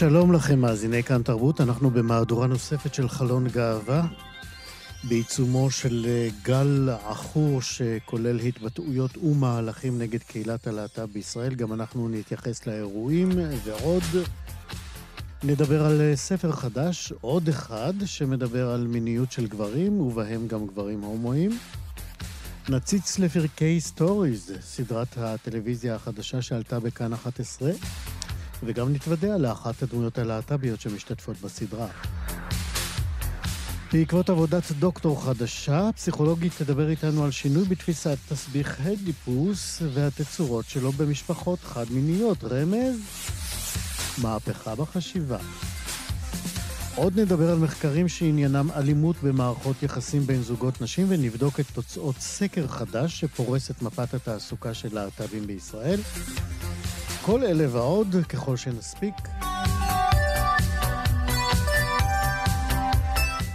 שלום לכם, מאזיני כאן תרבות. אנחנו במהדורה נוספת של חלון גאווה, בעיצומו של אה, גל עכור שכולל התבטאויות ומהלכים נגד קהילת הלהט"ב בישראל. גם אנחנו נתייחס לאירועים ועוד. נדבר על אה, ספר חדש, עוד אחד, שמדבר על מיניות של גברים, ובהם גם גברים הומואים. נציץ לפרקי סטוריז, סדרת הטלוויזיה החדשה שעלתה בכאן 11. וגם נתוודע לאחת הדמויות הלהט"ביות שמשתתפות בסדרה. בעקבות עבודת דוקטור חדשה, פסיכולוגית תדבר איתנו על שינוי בתפיסת תסביך הדיפוס והתצורות שלו במשפחות חד-מיניות. רמז? מהפכה בחשיבה. עוד נדבר על מחקרים שעניינם אלימות במערכות יחסים בין זוגות נשים ונבדוק את תוצאות סקר חדש שפורס את מפת התעסוקה של להט"בים בישראל. כל אלה ועוד, ככל שנספיק.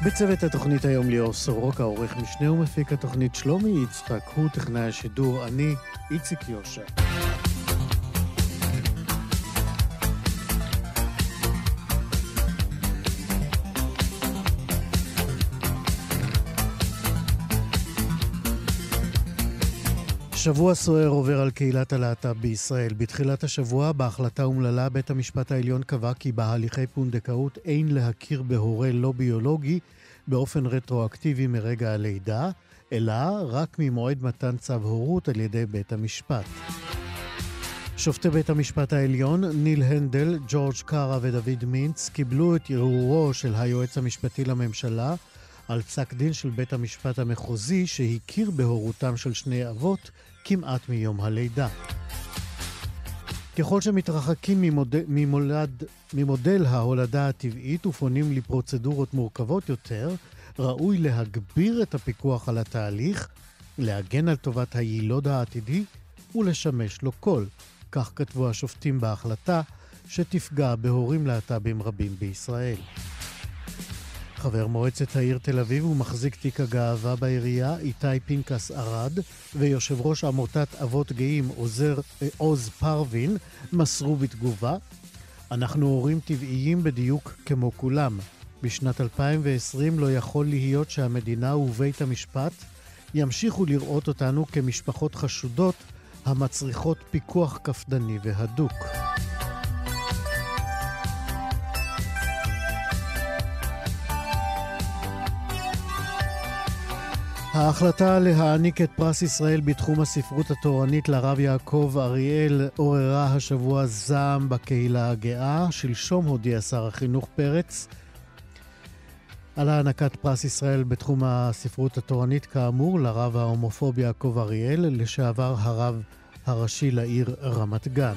בצוות התוכנית היום ליאור סורוקה, עורך משנה ומפיק התוכנית שלומי יצחק, הוא טכנאי השידור, אני איציק יושע. שבוע סוער עובר על קהילת הלהט"ב בישראל. בתחילת השבוע, בהחלטה אומללה, בית המשפט העליון קבע כי בהליכי פונדקאות אין להכיר בהורה לא ביולוגי באופן רטרואקטיבי מרגע הלידה, אלא רק ממועד מתן צו הורות על ידי בית המשפט. שופטי בית המשפט העליון, ניל הנדל, ג'ורג' קארה ודוד מינץ, קיבלו את ערעורו של היועץ המשפטי לממשלה על פסק דין של בית המשפט המחוזי שהכיר בהורותם של שני אבות כמעט מיום הלידה. ככל שמתרחקים ממוד... ממולד... ממודל ההולדה הטבעית ופונים לפרוצדורות מורכבות יותר, ראוי להגביר את הפיקוח על התהליך, להגן על טובת היילוד העתידי ולשמש לו קול. כך כתבו השופטים בהחלטה שתפגע בהורים להט"בים רבים בישראל. חבר מועצת העיר תל אביב ומחזיק תיק הגאווה בעירייה, איתי פנקס ארד, ויושב ראש עמותת אבות גאים, עוזר, אה, עוז פרווין, מסרו בתגובה: אנחנו הורים טבעיים בדיוק כמו כולם. בשנת 2020 לא יכול להיות שהמדינה ובית המשפט ימשיכו לראות אותנו כמשפחות חשודות המצריכות פיקוח קפדני והדוק. ההחלטה להעניק את פרס ישראל בתחום הספרות התורנית לרב יעקב אריאל עוררה השבוע זעם בקהילה הגאה. שלשום הודיע שר החינוך פרץ על הענקת פרס ישראל בתחום הספרות התורנית, כאמור, לרב ההומופוב יעקב אריאל, לשעבר הרב הראשי לעיר רמת גן.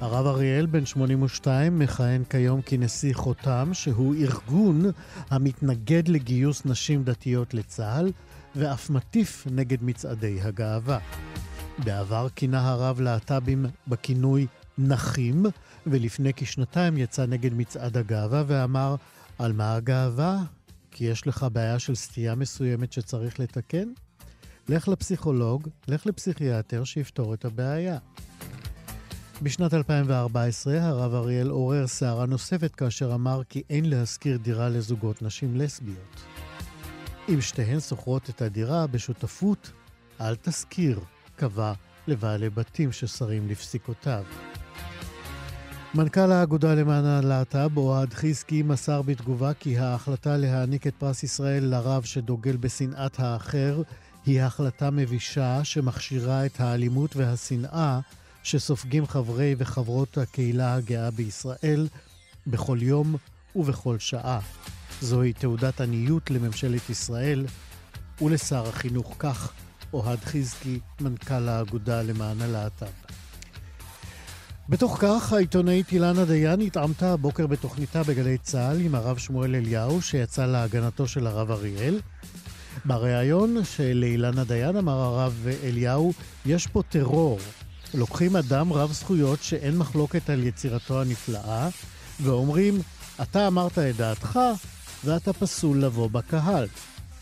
הרב אריאל, בן 82, מכהן כיום כנשיא חותם, שהוא ארגון המתנגד לגיוס נשים דתיות לצה"ל, ואף מטיף נגד מצעדי הגאווה. בעבר כינה הרב להט"בים בכינוי נחים, ולפני כשנתיים יצא נגד מצעד הגאווה ואמר, על מה הגאווה? כי יש לך בעיה של סטייה מסוימת שצריך לתקן? לך לפסיכולוג, לך לפסיכיאטר שיפתור את הבעיה. בשנת 2014 הרב אריאל עורר סערה נוספת כאשר אמר כי אין להשכיר דירה לזוגות נשים לסביות. אם שתיהן שוכרות את הדירה בשותפות, אל תשכיר, קבע לבעלי בתים ששרים לפסיקותיו. מנכ"ל האגודה למען הלהט"ב, אוהד חיסקי, מסר בתגובה כי ההחלטה להעניק את פרס ישראל לרב שדוגל בשנאת האחר היא החלטה מבישה שמכשירה את האלימות והשנאה שסופגים חברי וחברות הקהילה הגאה בישראל בכל יום ובכל שעה. זוהי תעודת עניות לממשלת ישראל ולשר החינוך. כך אוהד חזקי, מנכ"ל האגודה למען הלהט"ב. בתוך כך, העיתונאית אילנה דיין התעמתה הבוקר בתוכניתה בגלי צה"ל עם הרב שמואל אליהו, שיצא להגנתו של הרב אריאל. בריאיון של אילנה דיין אמר הרב אליהו, יש פה טרור. לוקחים אדם רב זכויות שאין מחלוקת על יצירתו הנפלאה, ואומרים, אתה אמרת את דעתך, ואתה פסול לבוא בקהל.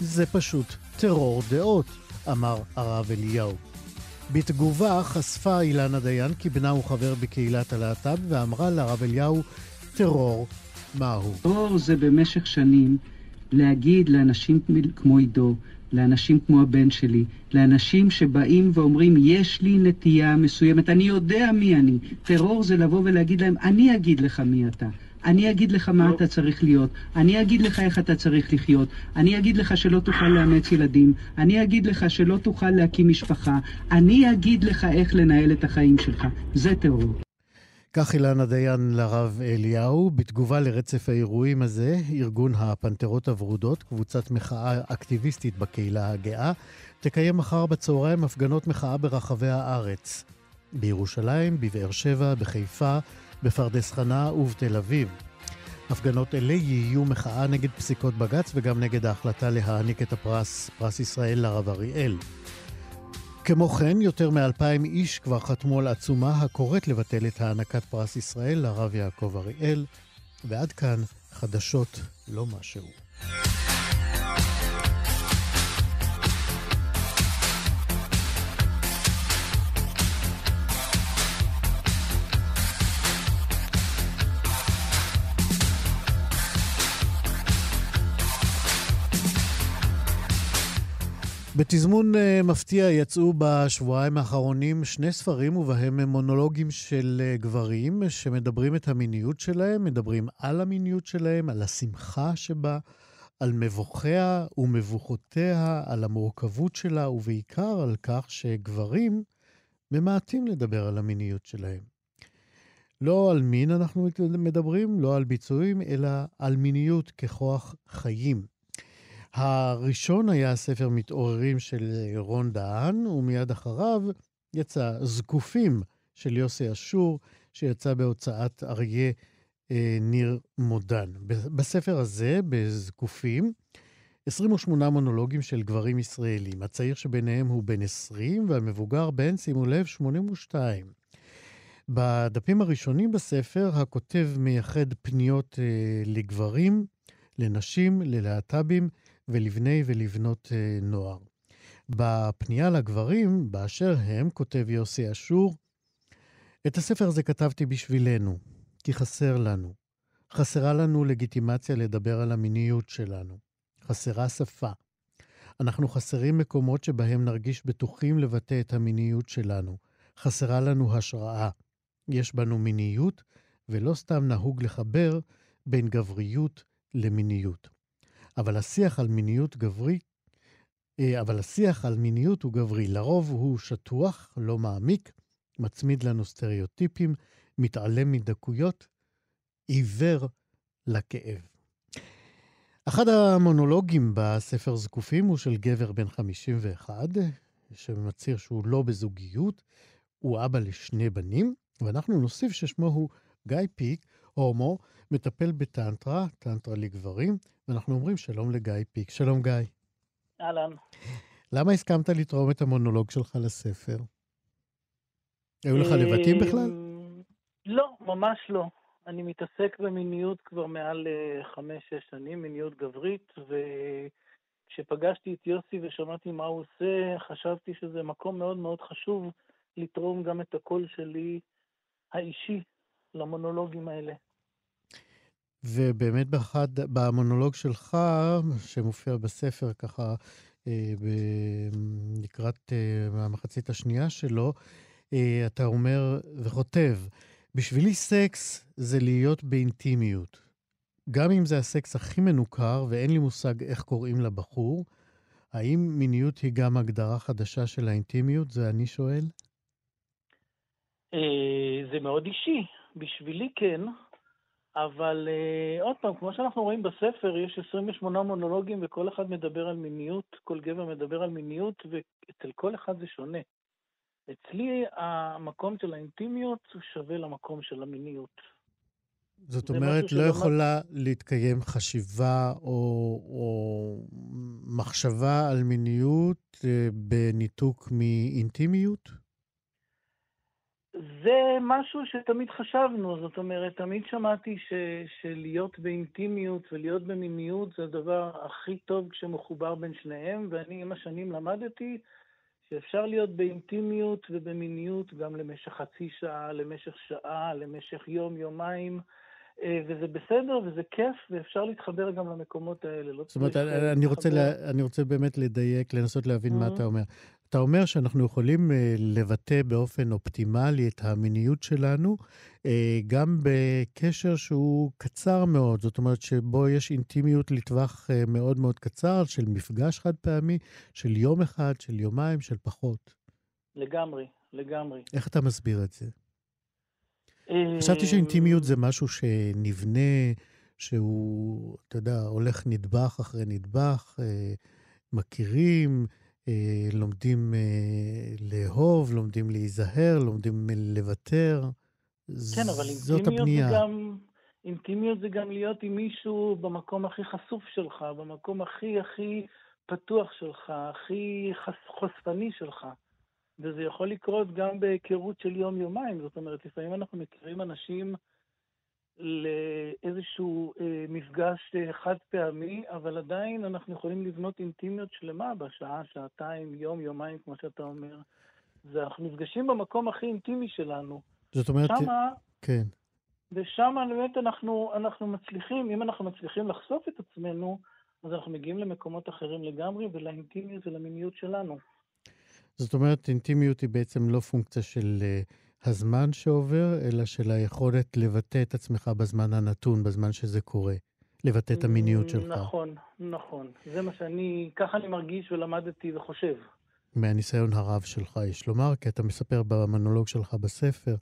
זה פשוט טרור דעות, אמר הרב אליהו. בתגובה חשפה אילנה דיין כי בנה הוא חבר בקהילת הלהט"ב ואמרה לרב אליהו, טרור, מהו? טרור זה במשך שנים להגיד לאנשים כמו עידו, לאנשים כמו הבן שלי, לאנשים שבאים ואומרים, יש לי נטייה מסוימת, אני יודע מי אני. טרור זה לבוא ולהגיד להם, אני אגיד לך מי אתה. אני אגיד לך מה אתה צריך להיות, אני אגיד לך איך אתה צריך לחיות, אני אגיד לך שלא תוכל לאמץ ילדים, אני אגיד לך שלא תוכל להקים משפחה, אני אגיד לך איך לנהל את החיים שלך. זה טרור. כך אילנה דיין לרב אליהו. בתגובה לרצף האירועים הזה, ארגון הפנתרות הוורודות, קבוצת מחאה אקטיביסטית בקהילה הגאה, תקיים מחר בצהריים הפגנות מחאה ברחבי הארץ. בירושלים, בבאר שבע, בחיפה, בפרדס חנה ובתל אביב. הפגנות אלה יהיו מחאה נגד פסיקות בג"ץ וגם נגד ההחלטה להעניק את הפרס, פרס ישראל לרב אריאל. כמו כן, יותר מאלפיים איש כבר חתמו על עצומה הקוראת לבטל את הענקת פרס ישראל לרב יעקב אריאל, ועד כאן חדשות לא משהו. בתזמון uh, מפתיע יצאו בשבועיים האחרונים שני ספרים ובהם מונולוגים של uh, גברים שמדברים את המיניות שלהם, מדברים על המיניות שלהם, על השמחה שבה, על מבוכיה ומבוכותיה, על המורכבות שלה, ובעיקר על כך שגברים ממעטים לדבר על המיניות שלהם. לא על מין אנחנו מדברים, לא על ביצועים, אלא על מיניות ככוח חיים. הראשון היה ספר מתעוררים של רון דהן, ומיד אחריו יצא זקופים של יוסי אשור, שיצא בהוצאת אריה אה, ניר מודן. בספר הזה, בזקופים, 28 מונולוגים של גברים ישראלים. הצעיר שביניהם הוא בן 20, והמבוגר בן, שימו לב, 82. בדפים הראשונים בספר, הכותב מייחד פניות אה, לגברים, לנשים, ללהט"בים, ולבני ולבנות אה, נוער. בפנייה לגברים, באשר הם, כותב יוסי אשור, את הספר הזה כתבתי בשבילנו, כי חסר לנו. חסרה לנו לגיטימציה לדבר על המיניות שלנו. חסרה שפה. אנחנו חסרים מקומות שבהם נרגיש בטוחים לבטא את המיניות שלנו. חסרה לנו השראה. יש בנו מיניות, ולא סתם נהוג לחבר בין גבריות למיניות. אבל השיח על מיניות גברי, אה, אבל השיח על מיניות הוא גברי. לרוב הוא שטוח, לא מעמיק, מצמיד לנו סטריאוטיפים, מתעלם מדקויות, עיוור לכאב. אחד המונולוגים בספר זקופים הוא של גבר בן 51, שמצהיר שהוא לא בזוגיות, הוא אבא לשני בנים, ואנחנו נוסיף ששמו הוא גיא פיק, הומו, מטפל בטנטרה, טנטרה לגברים, ואנחנו אומרים שלום לגיא פיק. שלום גיא. אהלן. למה הסכמת לתרום את המונולוג שלך לספר? היו לך לבטים בכלל? אמ, לא, ממש לא. אני מתעסק במיניות כבר מעל אה, חמש-שש שנים, מיניות גברית, וכשפגשתי את יוסי ושמעתי מה הוא עושה, חשבתי שזה מקום מאוד מאוד חשוב לתרום גם את הקול שלי האישי למונולוגים האלה. ובאמת באחד, במונולוג שלך, שמופיע בספר ככה אה, ב, לקראת אה, המחצית השנייה שלו, אה, אתה אומר וכותב, בשבילי סקס זה להיות באינטימיות. גם אם זה הסקס הכי מנוכר ואין לי מושג איך קוראים לבחור, האם מיניות היא גם הגדרה חדשה של האינטימיות? זה אני שואל. אה, זה מאוד אישי. בשבילי כן. אבל uh, עוד פעם, כמו שאנחנו רואים בספר, יש 28 מונולוגים וכל אחד מדבר על מיניות, כל גבר מדבר על מיניות, ואצל כל אחד זה שונה. אצלי המקום של האינטימיות הוא שווה למקום של המיניות. זאת אומרת, לא יכולה להתקיים חשיבה או, או מחשבה על מיניות אה, בניתוק מאינטימיות? זה משהו שתמיד חשבנו, זאת אומרת, תמיד שמעתי ש, שלהיות באינטימיות ולהיות במיניות זה הדבר הכי טוב כשמחובר בין שניהם, ואני עם השנים למדתי שאפשר להיות באינטימיות ובמיניות גם למשך חצי שעה, למשך שעה, למשך יום, יומיים. אה, וזה בסדר וזה כיף, ואפשר להתחבר גם למקומות האלה. לא זאת אומרת, אני רוצה, לה, אני רוצה באמת לדייק, לנסות להבין. מה אתה אומר. אתה אומר שאנחנו יכולים uh, לבטא באופן אופטימלי את המיניות שלנו, uh, גם בקשר שהוא קצר מאוד, זאת אומרת שבו יש אינטימיות לטווח uh, מאוד מאוד קצר, של מפגש חד פעמי, של יום אחד, של יומיים, של פחות. לגמרי, לגמרי. איך אתה מסביר את זה? חשבתי שאינטימיות זה משהו שנבנה, שהוא, אתה יודע, הולך נדבך אחרי נדבך, אה, מכירים, אה, לומדים אה, לאהוב, לומדים להיזהר, לומדים לוותר. כן, אבל אינטימיות זה גם... אינטימיות זה גם להיות עם מישהו במקום הכי חשוף שלך, במקום הכי הכי פתוח שלך, הכי חושפני שלך. וזה יכול לקרות גם בהיכרות של יום-יומיים. זאת אומרת, לפעמים אנחנו מכירים אנשים לאיזשהו אה, מפגש אה, חד פעמי, אבל עדיין אנחנו יכולים לבנות אינטימיות שלמה בשעה, שעתיים, יום, יומיים, כמו שאתה אומר. זה אנחנו נפגשים במקום הכי אינטימי שלנו. זאת אומרת, שמה, כן. ושם באמת אנחנו, אנחנו מצליחים, אם אנחנו מצליחים לחשוף את עצמנו, אז אנחנו מגיעים למקומות אחרים לגמרי, ולאינטימיות ולמיניות שלנו. זאת אומרת, אינטימיות היא בעצם לא פונקציה של uh, הזמן שעובר, אלא של היכולת לבטא את עצמך בזמן הנתון, בזמן שזה קורה. לבטא את המיניות שלך. נכון, נכון. זה מה שאני, ככה אני מרגיש ולמדתי וחושב. מהניסיון הרב שלך, יש לומר, כי אתה מספר במונולוג שלך בספר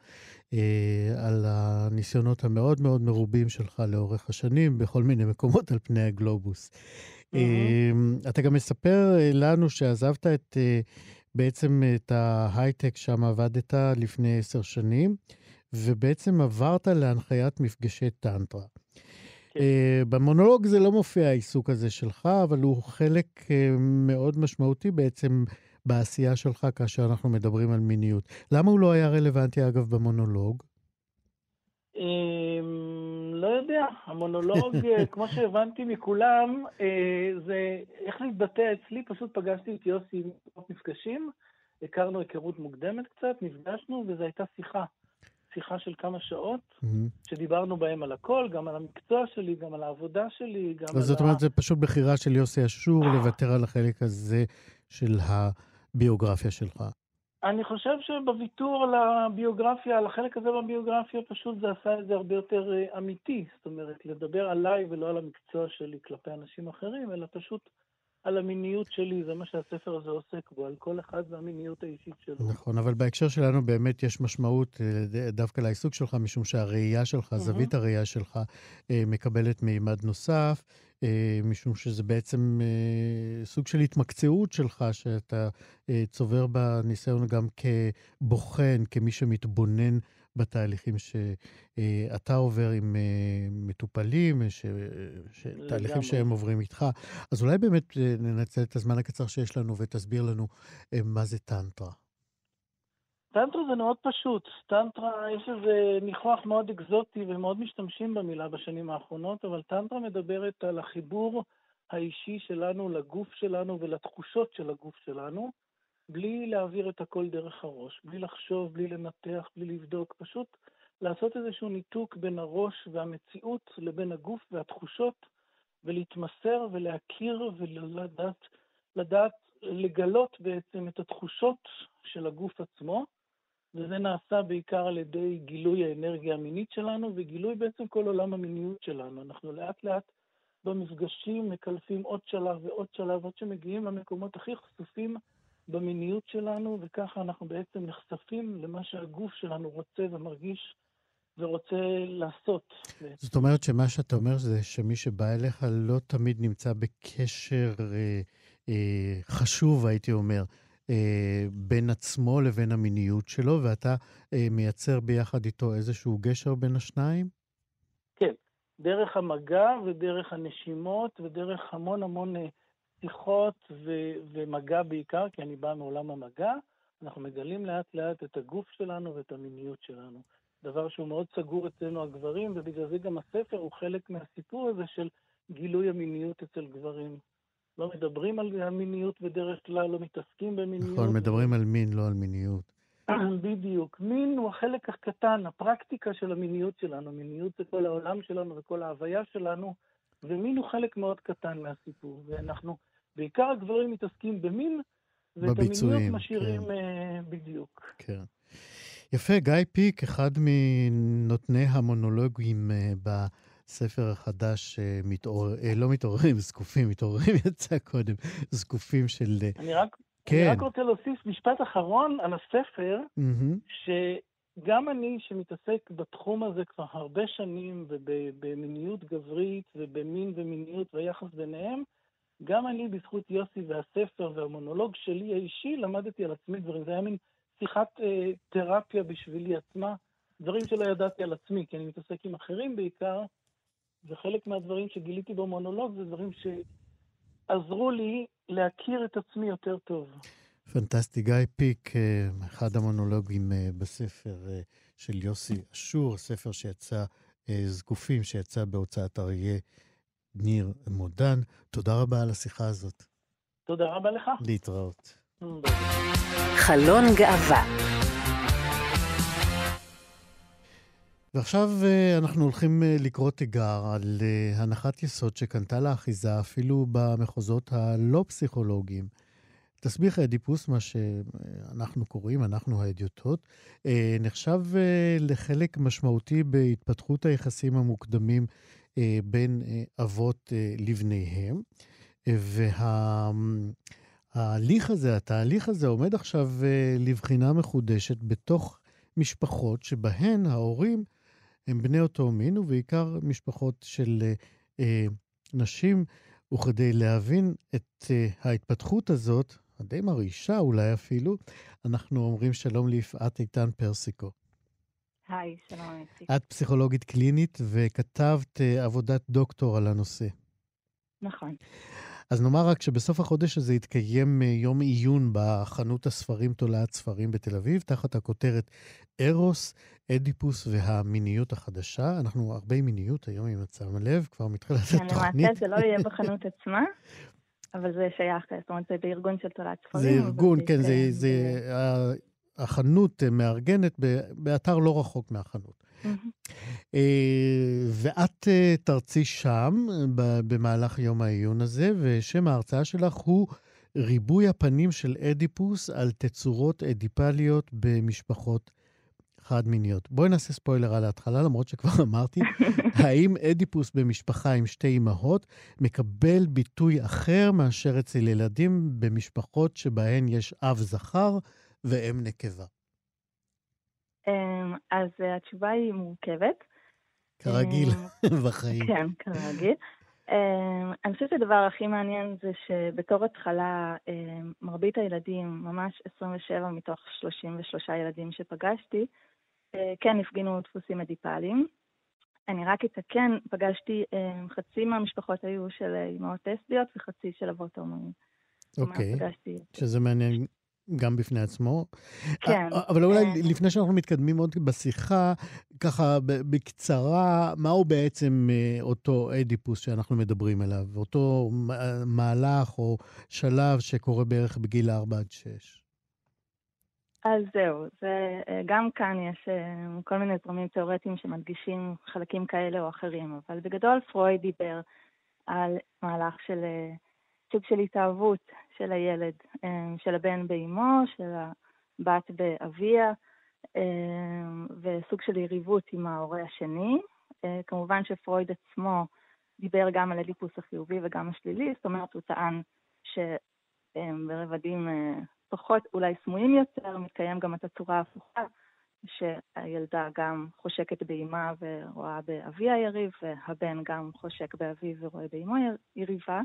אה, על הניסיונות המאוד מאוד מרובים שלך לאורך השנים בכל מיני מקומות על פני הגלובוס. Mm-hmm. אה, אתה גם מספר אה, לנו שעזבת את אה, בעצם את ההייטק שם עבדת לפני עשר שנים, ובעצם עברת להנחיית מפגשי טנטרה. כן. Uh, במונולוג זה לא מופיע העיסוק הזה שלך, אבל הוא חלק uh, מאוד משמעותי בעצם בעשייה שלך כאשר אנחנו מדברים על מיניות. למה הוא לא היה רלוונטי, אגב, במונולוג? לא יודע, המונולוג, אה, כמו שהבנתי מכולם, אה, זה איך להתבטא אצלי, פשוט פגשתי את יוסי עם מפגשים, הכרנו היכרות מוקדמת קצת, נפגשנו, וזו הייתה שיחה. שיחה של כמה שעות, mm-hmm. שדיברנו בהם על הכל, גם על המקצוע שלי, גם על העבודה שלי, גם על ה... זאת אומרת, זה פשוט בחירה של יוסי אשור לוותר על החלק הזה של הביוגרפיה שלך. אני חושב שבוויתור על הביוגרפיה, על החלק הזה בביוגרפיה, פשוט זה עשה את זה הרבה יותר אה, אמיתי. זאת אומרת, לדבר עליי ולא על המקצוע שלי כלפי אנשים אחרים, אלא פשוט על המיניות שלי, זה מה שהספר הזה עוסק בו, על כל אחד והמיניות האישית שלו. נכון, אבל בהקשר שלנו באמת יש משמעות אה, דווקא לעיסוק שלך, משום שהראייה שלך, mm-hmm. זווית הראייה שלך, אה, מקבלת מימד נוסף. אה, משום שזה בעצם סוג של התמקצעות שלך, שאתה צובר בניסיון גם כבוחן, כמי שמתבונן בתהליכים שאתה עובר עם מטופלים, ש... תהליכים שהם עוברים איתך. אז אולי באמת ננצל את הזמן הקצר שיש לנו ותסביר לנו מה זה טנטרה. טנטרה זה מאוד פשוט. טנטרה, יש איזה ניחוח מאוד אקזוטי ומאוד משתמשים במילה בשנים האחרונות, אבל טנטרה מדברת על החיבור האישי שלנו לגוף שלנו ולתחושות של הגוף שלנו, בלי להעביר את הכל דרך הראש, בלי לחשוב, בלי לנתח, בלי לבדוק, פשוט לעשות איזשהו ניתוק בין הראש והמציאות לבין הגוף והתחושות, ולהתמסר ולהכיר ולדעת, לדעת, לגלות בעצם את התחושות של הגוף עצמו, וזה נעשה בעיקר על ידי גילוי האנרגיה המינית שלנו וגילוי בעצם כל עולם המיניות שלנו. אנחנו לאט לאט במפגשים מקלפים עוד שלב ועוד שלב עד שמגיעים למקומות הכי חשופים במיניות שלנו, וככה אנחנו בעצם נחשפים למה שהגוף שלנו רוצה ומרגיש ורוצה לעשות. זאת אומרת שמה שאתה אומר זה שמי שבא אליך לא תמיד נמצא בקשר אה, אה, חשוב, הייתי אומר, אה, בין עצמו לבין המיניות שלו, ואתה אה, מייצר ביחד איתו איזשהו גשר בין השניים? כן, דרך המגע ודרך הנשימות ודרך המון המון אה, שיחות ו- ומגע בעיקר, כי אני בא מעולם המגע, אנחנו מגלים לאט לאט את הגוף שלנו ואת המיניות שלנו. דבר שהוא מאוד סגור אצלנו הגברים, ובגלל זה גם הספר הוא חלק מהסיפור הזה של גילוי המיניות אצל גברים. לא מדברים על המיניות בדרך כלל, לא מתעסקים במיניות. נכון, מדברים על מין, לא על מיניות. בדיוק. מין הוא החלק הקטן, הפרקטיקה של המיניות שלנו. מיניות זה כל העולם שלנו וכל ההוויה שלנו, ומין הוא חלק מאוד קטן מהסיפור. ואנחנו, בעיקר הגברים מתעסקים במין, ואת המיניות משאירים כן. uh, בדיוק. כן. יפה, גיא פיק, אחד מנותני המונולוגים uh, בספר החדש, uh, מתעור... uh, לא מתעוררים, זקופים, מתעוררים יצא קודם, זקופים של... אני רק כן. אני רק רוצה להוסיף משפט אחרון על הספר, mm-hmm. שגם אני, שמתעסק בתחום הזה כבר הרבה שנים, ובמיניות גברית, ובמין ומיניות והיחס ביניהם, גם אני, בזכות יוסי והספר והמונולוג שלי האישי, למדתי על עצמי דברים. זה היה מין שיחת אה, תרפיה בשבילי עצמה, דברים שלא ידעתי על עצמי, כי אני מתעסק עם אחרים בעיקר, וחלק מהדברים שגיליתי במונולוג זה דברים שעזרו לי להכיר את עצמי יותר טוב. פנטסטי. גיא פיק, אה, אחד המונולוגים אה, בספר אה, של יוסי אשור, ספר שיצא, זקופים, שיצא בהוצאת אריה ניר מודן. תודה רבה על השיחה הזאת. תודה רבה לך. להתראות. חלון גאווה ועכשיו אה, אנחנו הולכים אה, לקרוא תיגר על אה, הנחת יסוד שקנתה לאחיזה אפילו במחוזות הלא פסיכולוגיים. תסביך האדיפוס, מה שאנחנו קוראים, אנחנו האדיוטות, נחשב לחלק משמעותי בהתפתחות היחסים המוקדמים בין אבות לבניהם. וההליך הזה, התהליך הזה עומד עכשיו לבחינה מחודשת בתוך משפחות שבהן ההורים הם בני אותו מין, ובעיקר משפחות של אה, אה, נשים, וכדי להבין את אה, ההתפתחות הזאת, הדי מרעישה אולי אפילו, אנחנו אומרים שלום ליפעת איתן פרסיקו. היי, שלום איציק. את פסיכולוגית קלינית וכתבת אה, עבודת דוקטור על הנושא. נכון. אז נאמר רק שבסוף החודש הזה התקיים אה, יום עיון בחנות הספרים תולעת ספרים בתל אביב, תחת הכותרת ארוס, אדיפוס והמיניות החדשה. אנחנו הרבה מיניות היום, אם את שמה לב, כבר מתחילת כן, התוכנית. למעשה זה לא יהיה בחנות עצמה, אבל זה שייך, זאת אומרת, זה בארגון של תולעת ספרים. זה ארגון, כן, זה, זה, החנות מארגנת באתר לא רחוק מהחנות. אה, ואת אה, תרצי שם במהלך יום העיון הזה, ושם ההרצאה שלך הוא ריבוי הפנים של אדיפוס על תצורות אדיפליות במשפחות חד-מיניות. בואי נעשה ספוילר על ההתחלה, למרות שכבר אמרתי. האם אדיפוס במשפחה עם שתי אמהות מקבל ביטוי אחר מאשר אצל ילדים במשפחות שבהן יש אב זכר ואם נקבה? אמ, אז אה, התשובה היא מורכבת. כרגיל אמ, בחיים. כן, כרגיל. אמ, אני חושבת שהדבר הכי מעניין זה שבתור התחלה, מרבית הילדים, ממש 27 מתוך 33 ילדים שפגשתי, אה, כן הפגינו דפוסים אדיפליים. אני רק אתקן, פגשתי, חצי מהמשפחות היו של אימהות לסביות וחצי של אבות הומואים. אוקיי, שזה מעניין גם בפני עצמו. כן. אבל אולי כן. לפני שאנחנו מתקדמים עוד בשיחה, ככה בקצרה, מהו בעצם אה, אותו אדיפוס שאנחנו מדברים עליו? אותו מהלך או שלב שקורה בערך בגיל 4 עד 6? אז זהו, זה, אה, גם כאן יש אה, כל מיני זרמים תיאורטיים שמדגישים חלקים כאלה או אחרים, אבל בגדול פרויד דיבר על מהלך של סוג של התאהבות של הילד, אה, של הבן באימו, של הבת באביה, אה, וסוג של יריבות עם ההורה השני. אה, כמובן שפרויד עצמו דיבר גם על הליפוס החיובי וגם השלילי, זאת אומרת, הוא טען שברבדים פחות, אולי סמויים יותר, מתקיים גם את הצורה ההפוכה, שהילדה גם חושקת באימה ורואה באבי היריב, והבן גם חושק באביו ורואה באימו יריבה.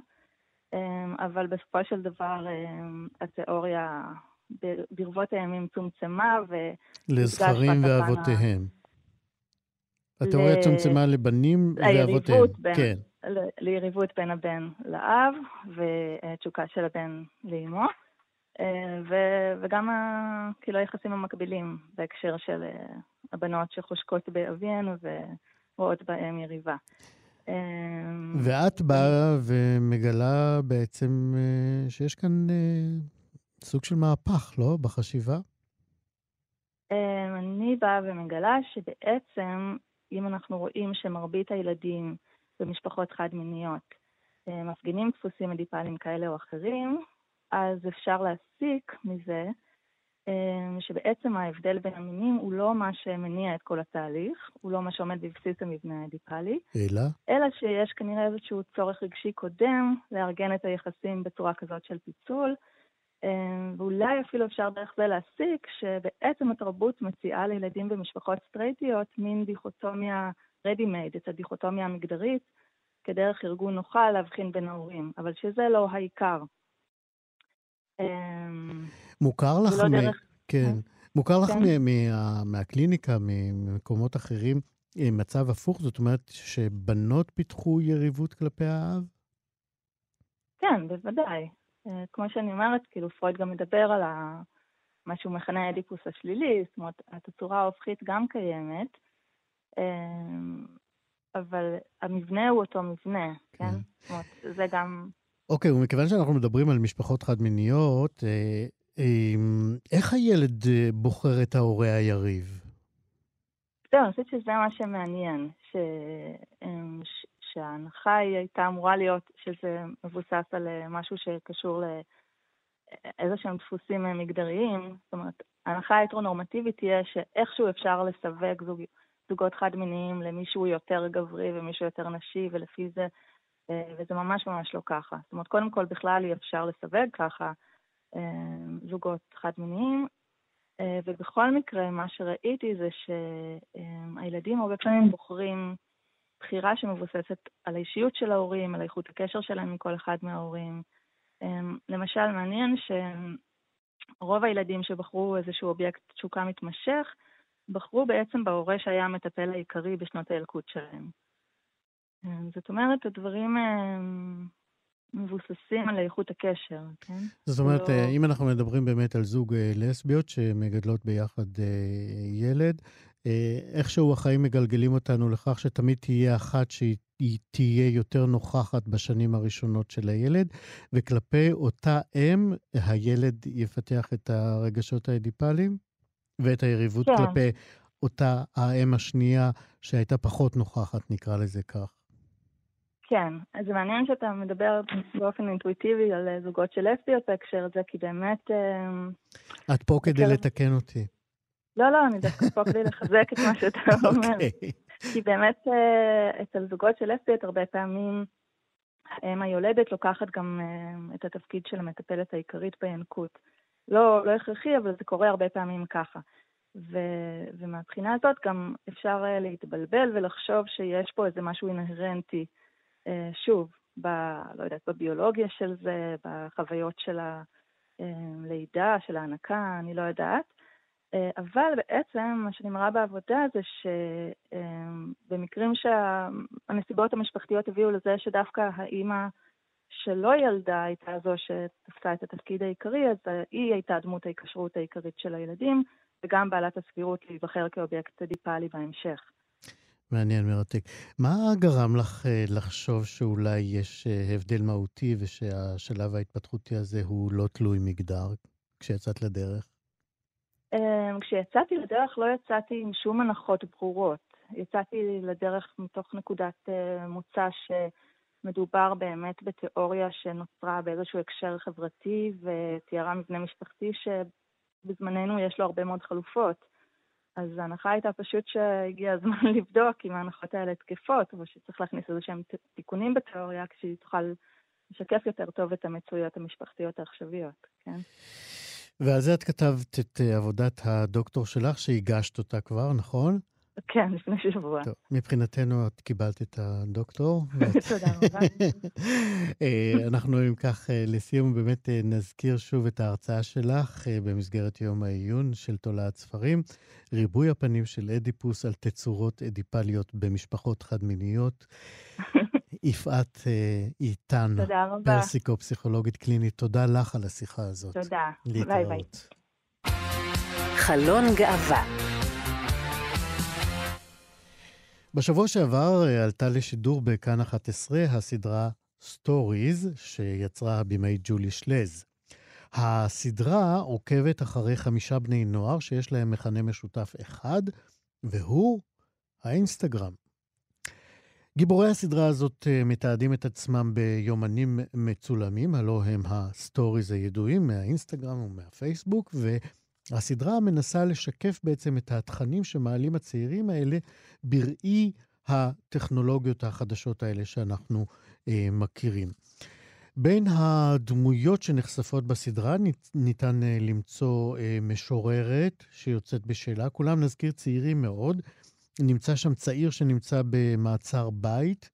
אמ, אבל בסופו של דבר אמ, התיאוריה ברבות הימים צומצמה ו... לזכרים ואבותיהם. התיאוריה ל... צומצמה לבנים ואבותיהם. בין, כן. ל... ליריבות בין הבן לאב ותשוקה של הבן לאמו. אה, ו... וגם ה... כאילו היחסים המקבילים בהקשר של אה, הבנות שחושקות באביהן ורואות בהם יריבה. אמ, ואת באה ומגלה בעצם אה, שיש כאן אה, סוג של מהפך, לא? בחשיבה? אמ, אני באה ומגלה שבעצם, אם אנחנו רואים שמרבית הילדים במשפחות חד-מיניות אה, מפגינים דפוסים אדיפליים כאלה או אחרים, אז אפשר להסיק מזה אמ, שבעצם ההבדל בין המינים הוא לא מה שמניע את כל התהליך, הוא לא מה שעומד בבסיס המבנה האדיפלי. אלא? אלא שיש כנראה איזשהו צורך רגשי קודם לארגן את היחסים בצורה כזאת של פיצול, אמ, ואולי אפילו אפשר דרך זה להסיק שבעצם התרבות מציעה לילדים במשפחות סטרייטיות מין דיכוטומיה ready-made, את הדיכוטומיה המגדרית, כדרך ארגון נוחה להבחין בין ההורים, אבל שזה לא העיקר. מוכר לך, לא מ... דרך... כן, אה? מוכר לך כן. מה... מהקליניקה, ממקומות אחרים, אה, מצב הפוך? זאת אומרת שבנות פיתחו יריבות כלפי האב? כן, בוודאי. אה, כמו שאני אומרת, כאילו פרויד גם מדבר על ה... מה שהוא מכנה האדיפוס השלילי, זאת אומרת, התצורה ההופכית גם קיימת, אבל המבנה הוא אותו מבנה, כן? כן? זאת אומרת, זה גם... אוקיי, ומכיוון שאנחנו מדברים על משפחות חד-מיניות, איך הילד אה, בוחר את ההורה היריב? זהו, אני חושבת שזה מה שמעניין, ש... ש... שההנחה היא הייתה אמורה להיות שזה מבוסס על משהו שקשור לאיזה שהם דפוסים מגדריים. זאת אומרת, ההנחה ההטרונורמטיבית תהיה שאיכשהו אפשר לסווג זוג... זוגות חד-מיניים למישהו יותר גברי ומישהו יותר נשי, ולפי זה אה, וזה ממש ממש לא ככה. זאת אומרת, קודם כל בכלל אי אפשר לסווג ככה אה, זוגות חד-מיניים, אה, ובכל מקרה, מה שראיתי זה שהילדים הרבה פעמים בוחרים בחירה שמבוססת על האישיות של ההורים, על איכות הקשר שלהם עם כל אחד מההורים. למשל, מעניין שרוב הילדים שבחרו איזשהו אובייקט תשוקה מתמשך, בחרו בעצם בהורה שהיה המטפל העיקרי בשנות הילקוט שלהם. זאת אומרת, הדברים מבוססים על איכות הקשר, כן? זאת אומרת, לא... אה, אם אנחנו מדברים באמת על זוג אה, לסביות שמגדלות ביחד ילד, איכשהו החיים מגלגלים אותנו לכך שתמיד תהיה אחת שהיא תהיה יותר נוכחת בשנים הראשונות של הילד, וכלפי אותה אם, הילד יפתח את הרגשות האדיפליים ואת היריבות כן. כלפי אותה האם השנייה שהייתה פחות נוכחת, נקרא לזה כך. כן, אז זה מעניין שאתה מדבר באופן אינטואיטיבי על אה, זוגות של לסביות בהקשר הזה, כי באמת... אה, את פה כדי לתקן אותי. לא, לא, אני דווקא פה כדי לחזק את מה שאתה אומר. אוקיי. כי באמת אה, אצל זוגות של לסביות הרבה פעמים האם היולדת לוקחת גם את התפקיד של המטפלת העיקרית בינקות. לא, לא הכרחי, אבל זה קורה הרבה פעמים ככה. ו, ומהבחינה הזאת גם אפשר להתבלבל ולחשוב שיש פה איזה משהו אינהרנטי שוב, ב... לא יודעת, בביולוגיה של זה, בחוויות של הלידה, של ההנקה, אני לא יודעת. אה, אבל בעצם מה שאני מראה בעבודה זה שבמקרים שהנסיבות המשפחתיות הביאו לזה שדווקא האימא שלא ילדה הייתה זו שתפסה את התפקיד העיקרי, אז היא הייתה דמות ההיקשרות העיקרית של הילדים, וגם בעלת הסבירות להיבחר כאובייקט דיפלי בהמשך. מעניין, מרתק. מה גרם לך אה, לחשוב שאולי יש אה, הבדל מהותי ושהשלב ההתפתחותי הזה הוא לא תלוי מגדר כשיצאת לדרך? אמ, כשיצאתי לדרך לא יצאתי עם שום הנחות ברורות. יצאתי לדרך מתוך נקודת אה, מוצא שמדובר באמת בתיאוריה שנוצרה באיזשהו הקשר חברתי ותיארה מבנה משפחתי שבזמננו יש לו הרבה מאוד חלופות. אז ההנחה הייתה פשוט שהגיע הזמן לבדוק אם ההנחות האלה תקפות, או שצריך להכניס איזה שהם תיקונים בתיאוריה כשהיא תוכל לשקף יותר טוב את המצויות המשפחתיות העכשוויות, כן? ועל זה את כתבת את אה, עבודת הדוקטור שלך, שהגשת אותה כבר, נכון? כן, לפני שבוע. טוב, מבחינתנו את קיבלת את הדוקטור. תודה רבה. אה, אנחנו אם כך, אה, לסיום באמת נזכיר שוב את ההרצאה שלך במסגרת יום העיון של תולעת ספרים, ריבוי הפנים של אדיפוס על תצורות אדיפליות במשפחות חד-מיניות. יפעת איתן, תודה רבה. פרסיקו, פסיכולוגית קלינית, תודה לך על השיחה הזאת. תודה. ביי ביי. חלון גאווה בשבוע שעבר אה, עלתה לשידור בכאן 11 הסדרה סטוריז, שיצרה הבמאי ג'ולי שלז. הסדרה עוקבת אחרי חמישה בני נוער שיש להם מכנה משותף אחד, והוא האינסטגרם. גיבורי הסדרה הזאת אה, מתעדים את עצמם ביומנים מצולמים, הלא הם הסטוריז הידועים מהאינסטגרם ומהפייסבוק, והסדרה מנסה לשקף בעצם את התכנים שמעלים הצעירים האלה בראי הטכנולוגיות החדשות האלה שאנחנו אה, מכירים. בין הדמויות שנחשפות בסדרה ניתן אה, למצוא אה, משוררת שיוצאת בשאלה, כולם נזכיר צעירים מאוד, נמצא שם צעיר שנמצא במעצר בית,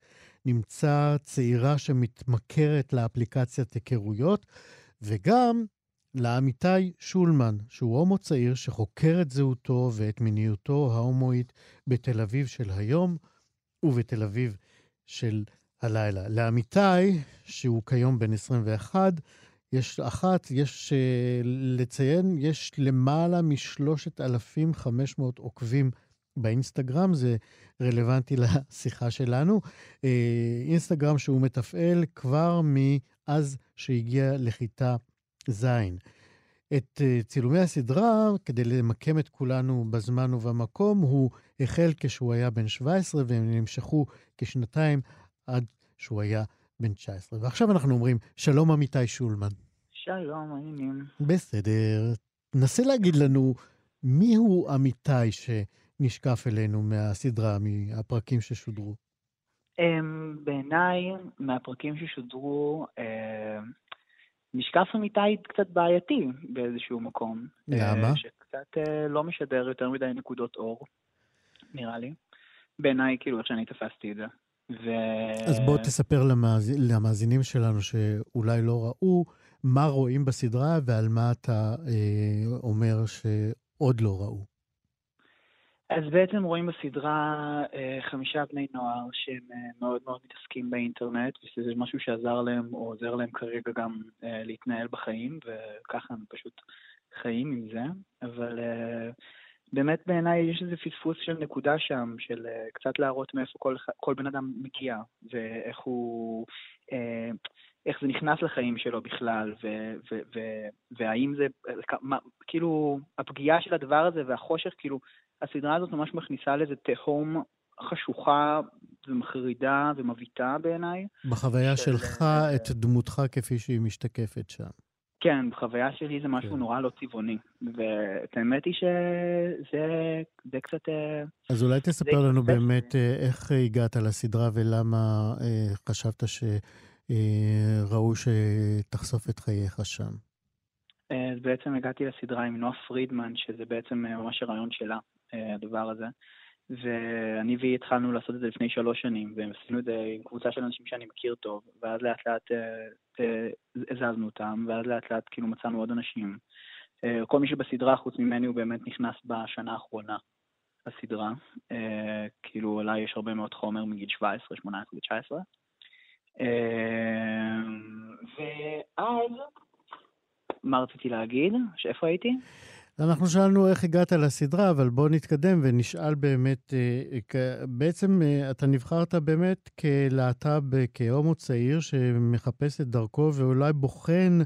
נמצא צעירה שמתמכרת לאפליקציית היכרויות, וגם לעמיתי שולמן, שהוא הומו צעיר שחוקר את זהותו ואת מיניותו ההומואית בתל אביב של היום ובתל אביב של הלילה. לעמיתי, שהוא כיום בן 21, יש אחת, יש uh, לציין, יש למעלה מ-3,500 עוקבים באינסטגרם, זה רלוונטי לשיחה שלנו. אה, אינסטגרם שהוא מתפעל כבר מאז שהגיע לכיתה ז'. את אה, צילומי הסדרה, כדי למקם את כולנו בזמן ובמקום, הוא החל כשהוא היה בן 17, והם נמשכו כשנתיים עד שהוא היה בן 19. ועכשיו אנחנו אומרים, שלום עמיתי שולמן. שלום, העניינים. בסדר. נסה להגיד לנו מיהו עמיתי ש... נשקף אלינו מהסדרה, מהפרקים ששודרו? בעיניי, מהפרקים ששודרו, uh, נשקף אמיתי קצת בעייתי באיזשהו מקום. למה? Uh, שקצת uh, לא משדר יותר מדי נקודות אור, נראה לי. בעיניי, כאילו, איך שאני תפסתי את זה. ו... אז בוא תספר למאז... למאזינים שלנו שאולי לא ראו, מה רואים בסדרה ועל מה אתה אה, אומר שעוד לא ראו. אז בעצם רואים בסדרה אה, חמישה בני נוער שהם אה, מאוד מאוד מתעסקים באינטרנט, וזה משהו שעזר להם או עוזר להם כרגע גם אה, להתנהל בחיים, וככה הם פשוט חיים עם זה. אבל באמת בעיניי יש איזה פספוס של נקודה שם, של קצת להראות מאיפה כל, כל בן אדם מגיע, ואיך הוא... איך זה נכנס לחיים שלו בכלל, ו- ו- ו- והאם זה, כאילו, הפגיעה של הדבר הזה והחושך, כאילו, הסדרה הזאת ממש מכניסה לזה תהום חשוכה ומחרידה ומבעיטה בעיניי. בחוויה של... שלך, אה, את דמותך כפי שהיא משתקפת שם. כן, בחוויה שלי זה משהו כן. נורא לא צבעוני, ואת האמת היא שזה זה קצת... אה, אז אולי תספר לנו באמת ש... אה, איך הגעת לסדרה ולמה אה, חשבת שראוי שתחשוף את חייך שם. אז בעצם הגעתי לסדרה עם נועה פרידמן, שזה בעצם ממש הרעיון שלה. הדבר הזה. ואני והיא התחלנו לעשות את זה לפני שלוש שנים, ועשינו את זה עם קבוצה של אנשים שאני מכיר טוב, ואז לאט לאט אה, אה, הזזנו אותם, ואז לאט לאט כאילו מצאנו עוד אנשים. אה, כל מי שבסדרה, חוץ ממני, הוא באמת נכנס בשנה האחרונה לסדרה. כאילו, אולי יש הרבה מאוד חומר מגיל 17, 18 ו-19. ואז, מה רציתי להגיד? שאיפה הייתי? אנחנו שאלנו איך הגעת לסדרה, אבל בוא נתקדם ונשאל באמת, אה, בעצם אה, אתה נבחרת באמת כלהט"ב, כהומו צעיר שמחפש את דרכו ואולי בוחן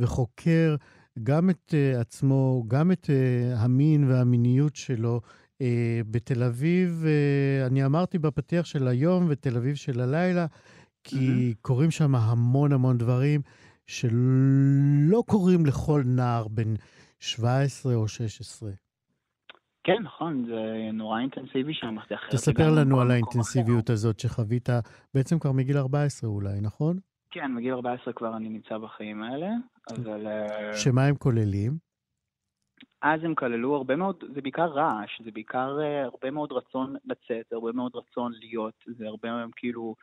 וחוקר גם את אה, עצמו, גם את המין והמיניות שלו. בתל אביב, אני אמרתי בפתיח של היום ותל אביב של הלילה, כי mm-hmm. קורים שם המון המון דברים שלא קורים לכל נער בן 17 או 16. כן, נכון, זה נורא אינטנסיבי שם. תספר לנו על האינטנסיביות הזאת שחווית בעצם כבר מגיל 14 אולי, נכון? כן, מגיל 14 כבר אני נמצא בחיים האלה, אבל... שמה הם כוללים? אז הם כללו הרבה מאוד, זה בעיקר רעש, זה בעיקר uh, הרבה מאוד רצון לצאת, הרבה מאוד רצון להיות, זה הרבה כאילו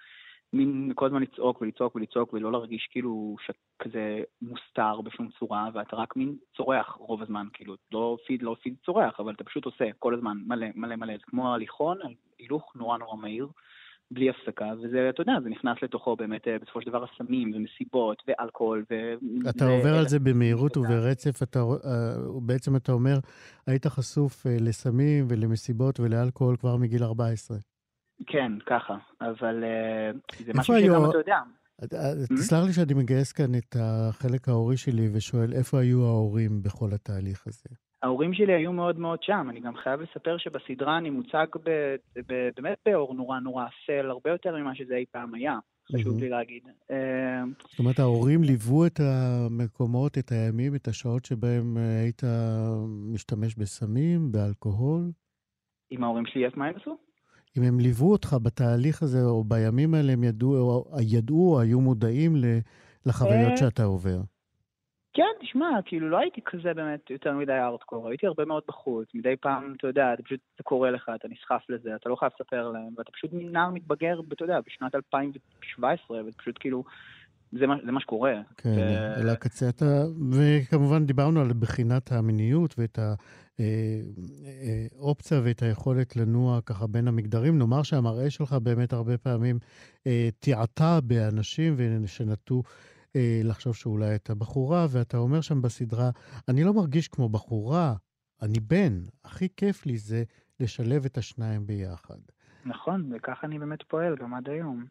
מין כל הזמן לצעוק ולצעוק ולצעוק ולא להרגיש כאילו כזה מוסתר בשום צורה, ואתה רק מין צורח רוב הזמן, כאילו, לא פיד, לא פיד צורח, אבל אתה פשוט עושה כל הזמן מלא מלא מלא, זה כמו הליכון, הילוך נורא נורא מהיר. בלי הפסקה, וזה, אתה יודע, זה נכנס לתוכו באמת אה, בסופו של דבר הסמים ומסיבות ואלכוהול ו... אתה ו... עובר על זה במהירות וברצף, אתה, אה, בעצם אתה אומר, היית חשוף אה, לסמים ולמסיבות ולאלכוהול כבר מגיל 14. כן, ככה, אבל זה משהו שגם אתה יודע. תסלח לי שאני מגייס כאן את החלק ההורי שלי ושואל, איפה היו ההורים בכל התהליך הזה? ההורים שלי היו מאוד מאוד שם. אני גם חייב לספר שבסדרה אני מוצג ב, ב, באמת באור נורא נורא אפל, הרבה יותר ממה שזה אי פעם היה. חשוב לי להגיד. אה, זאת אומרת, ההורים ליוו את המקומות, את הימים, את השעות שבהם אה, היית משתמש בסמים, באלכוהול? עם ההורים שלי, מה הם עשו? אם הם ליוו אותך בתהליך הזה, או בימים האלה הם ידעו, או ידעו, או היו מודעים לחוויות אה, שאתה עובר. כן, תשמע, כאילו לא הייתי כזה באמת יותר מדי ארטקור, הייתי הרבה מאוד בחוץ, מדי פעם, אתה יודע, אתה פשוט, זה קורה לך, אתה נסחף לזה, אתה לא חייב לספר להם, ואתה פשוט נער מתבגר, אתה יודע, בשנת 2017, וכפשוט כאילו, זה מה, זה מה שקורה. כן, ו... אל הקצה אתה, וכמובן דיברנו על בחינת המיניות ואת האופציה אה, אה, ואת היכולת לנוע ככה בין המגדרים. נאמר שהמראה שלך באמת הרבה פעמים אה, תיעתה באנשים שנטו לחשוב שאולי אתה בחורה, ואתה אומר שם בסדרה, אני לא מרגיש כמו בחורה, אני בן. הכי כיף לי זה לשלב את השניים ביחד. נכון, וככה אני באמת פועל גם עד היום.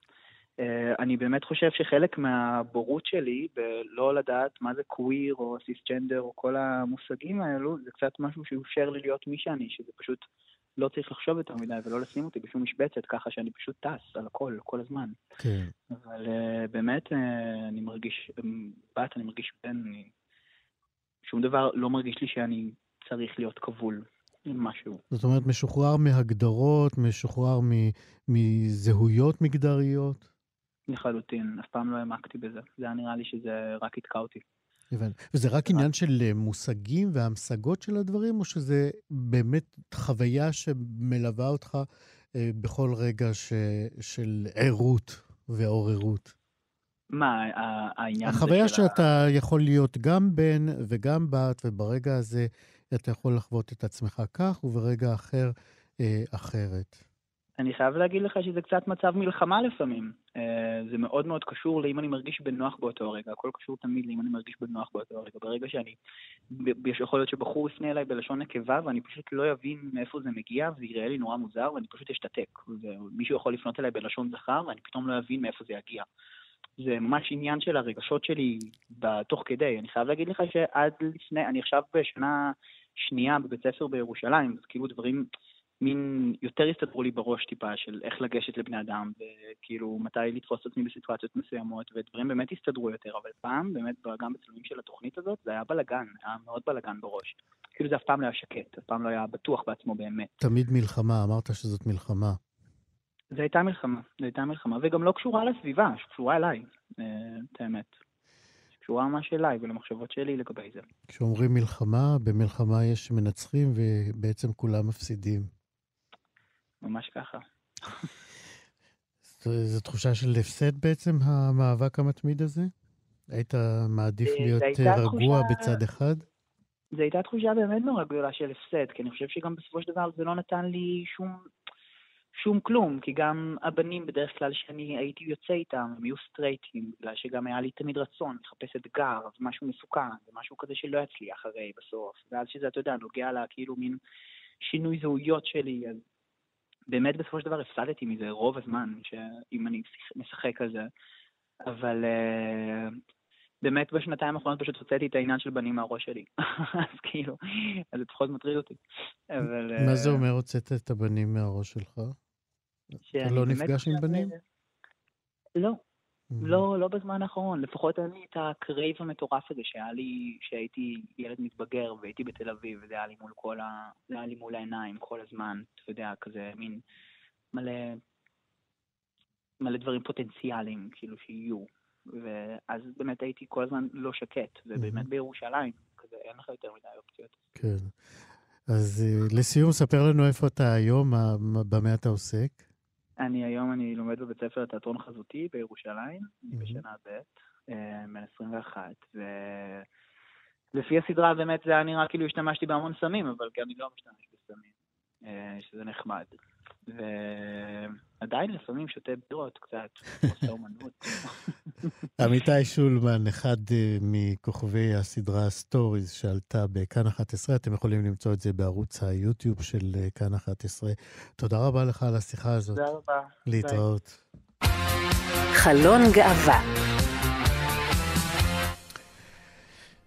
Uh, אני באמת חושב שחלק מהבורות שלי בלא לדעת מה זה קוויר או סיסג'נדר או כל המושגים האלו, זה קצת משהו שאפשר לי להיות מי שאני, שזה פשוט לא צריך לחשוב יותר מדי ולא לשים אותי בשום משבצת, ככה שאני פשוט טס על הכל, כל הזמן. כן. אבל uh, באמת uh, אני מרגיש, בת, אני מרגיש בן, אני... שום דבר לא מרגיש לי שאני צריך להיות כבול משהו. זאת אומרת, משוחרר מהגדרות, משוחרר מזהויות מגדריות? לחלוטין, אף פעם לא העמקתי בזה. זה היה נראה לי שזה רק יתקע אותי. הבנתי. וזה רק עניין של אה, מושגים והמשגות של הדברים, או שזה באמת חוויה שמלווה אותך אה, בכל רגע ש... של ערות ועוררות? מה, העניין הזה של... החוויה שאתה יכול להיות גם בן וגם בת, וברגע הזה אתה יכול לחוות את עצמך כך, וברגע אחר, אה, אחרת. אני חייב להגיד לך שזה קצת מצב מלחמה לפעמים. אה, זה מאוד מאוד קשור לאם אני מרגיש בנוח באותו רגע, הכל קשור תמיד לאם אני מרגיש בנוח באותו רגע. ברגע שאני, יכול להיות שבחור יפנה אליי בלשון נקבה ואני פשוט לא אבין מאיפה זה מגיע וזה יראה לי נורא מוזר ואני פשוט אשתתק. מישהו יכול לפנות אליי בלשון זכר ואני פתאום לא אבין מאיפה זה יגיע. זה ממש עניין של הרגשות שלי תוך כדי. אני חייב להגיד לך שעד לפני, אני עכשיו בשנה שנייה בבית ספר בירושלים, אז כאילו דברים... מין יותר הסתדרו לי בראש טיפה של איך לגשת לבני אדם, וכאילו מתי לתפוס את עצמי בסיטואציות מסוימות, ודברים באמת הסתדרו יותר, אבל פעם, באמת, גם בצלמים של התוכנית הזאת, זה היה בלאגן, היה מאוד בלאגן בראש. כאילו זה אף פעם לא היה שקט, אף פעם לא היה בטוח בעצמו באמת. תמיד מלחמה, אמרת שזאת מלחמה. זו הייתה מלחמה, זו הייתה מלחמה, וגם לא קשורה לסביבה, שקשורה אליי, אה, את האמת. קשורה ממש אליי ולמחשבות שלי לגבי זה. כשאומרים מלחמה, במלחמה יש מנצחים ובעצם כולם מפסידים. ממש ככה. זו תחושה של הפסד בעצם, המאבק המתמיד הזה? היית מעדיף אה, להיות רגוע תחושה... בצד אחד? זו הייתה תחושה באמת נורא גדולה של הפסד, כי אני חושב שגם בסופו של דבר זה לא נתן לי שום, שום כלום, כי גם הבנים בדרך כלל שאני הייתי יוצא איתם, הם היו סטרייטים, בגלל שגם היה לי תמיד רצון לחפש אתגר, זה משהו מסוכן, זה משהו כזה שלא יצליח הרי בסוף, ואז שזה, אתה יודע, נוגע לה כאילו מין שינוי זהויות שלי, אז באמת בסופו של דבר הפסדתי מזה רוב הזמן, שאם אני משחק על זה. אבל uh, באמת בשנתיים האחרונות פשוט הוצאתי את העניין של בנים מהראש שלי. אז כאילו, אז זה פחות מטריד אותי. אבל... מה זה אומר הוצאת את הבנים מהראש שלך? אתה לא נפגש עם בנים? לא, לא, לא בזמן האחרון. לפחות אין לי את ה crave המטורף הזה שהיה לי, שהייתי ילד מתבגר והייתי בתל אביב, וזה היה לי מול כל ה... זה היה לי מול העיניים כל הזמן, אתה יודע, כזה מין מלא... מלא דברים פוטנציאליים, כאילו, שיהיו. ואז באמת הייתי כל הזמן לא שקט, ובאמת בירושלים, אין לך יותר מדי אופציות. כן. אז לסיום, ספר לנו איפה אתה היום, במה אתה עוסק. אני היום, אני לומד בבית ספר לתיאטרון חזותי בירושלים, אני בשנה ב', בן 21, ולפי הסדרה באמת זה היה נראה כאילו השתמשתי בהמון סמים, אבל כי אני לא משתמש בסמים, שזה נחמד. ועדיין לפעמים שותה בירות קצת, עושה אומנות. עמיתי שולמן, אחד מכוכבי הסדרה סטוריז שעלתה בכאן 11, אתם יכולים למצוא את זה בערוץ היוטיוב של כאן 11. תודה רבה לך על השיחה הזאת. תודה רבה. להתראות. חלון גאווה.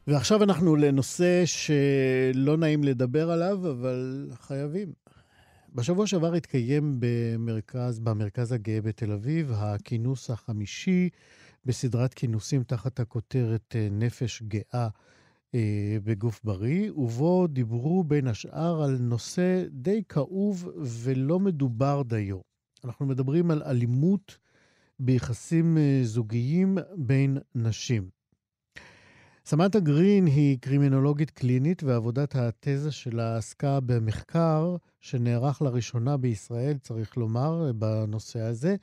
ועכשיו אנחנו לנושא שלא נעים לדבר עליו, אבל חייבים. בשבוע שעבר התקיים במרכז, במרכז הגאה בתל אביב הכינוס החמישי בסדרת כינוסים תחת הכותרת אה, נפש גאה אה, בגוף בריא, ובו דיברו בין השאר על נושא די כאוב ולא מדובר דיו. אנחנו מדברים על אלימות ביחסים אה, זוגיים בין נשים. סמנטה גרין היא קרימינולוגית קלינית, ועבודת התזה שלה עסקה במחקר שנערך לראשונה בישראל, צריך לומר, בנושא הזה.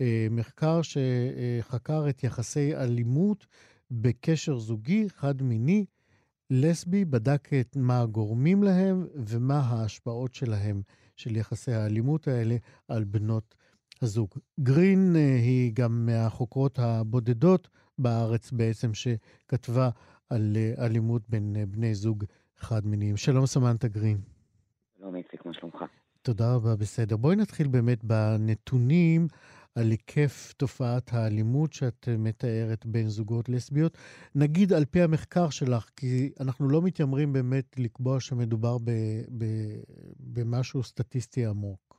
אה, מחקר שחקר את יחסי אלימות בקשר זוגי חד-מיני, לסבי, בדק את מה הגורמים להם ומה ההשפעות שלהם, של יחסי האלימות האלה, על בנות הזוג. גרין אה, היא גם מהחוקרות הבודדות בארץ בעצם, שכתבה על אה, אלימות בין בני זוג חד-מיניים. שלום, סמנטה גרין. שלום, איציק, מה שלומך? תודה רבה, בסדר. בואי נתחיל באמת בנתונים על היקף תופעת האלימות שאת מתארת בין זוגות לסביות. נגיד על פי המחקר שלך, כי אנחנו לא מתיימרים באמת לקבוע שמדובר ב, ב, במשהו סטטיסטי עמוק.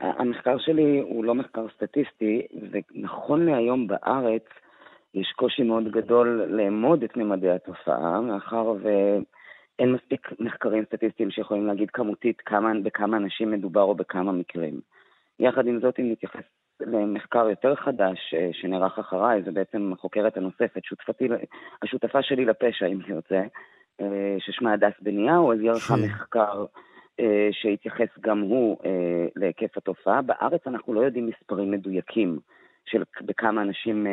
המחקר שלי הוא לא מחקר סטטיסטי, ונכון להיום בארץ יש קושי מאוד גדול לאמוד את ממדי התופעה, מאחר ואין מספיק מחקרים סטטיסטיים שיכולים להגיד כמותית כמה, בכמה אנשים מדובר או בכמה מקרים. יחד עם זאת, אם נתייחס למחקר יותר חדש אה, שנערך אחריי, זה בעצם החוקרת הנוספת, שותפתי, השותפה שלי לפשע, אם תרצה, אה, ששמה הדס בניהו, אז היא ערכה כן. מחקר אה, שהתייחס גם הוא להיקף התופעה. בארץ אנחנו לא יודעים מספרים מדויקים של בכמה אנשים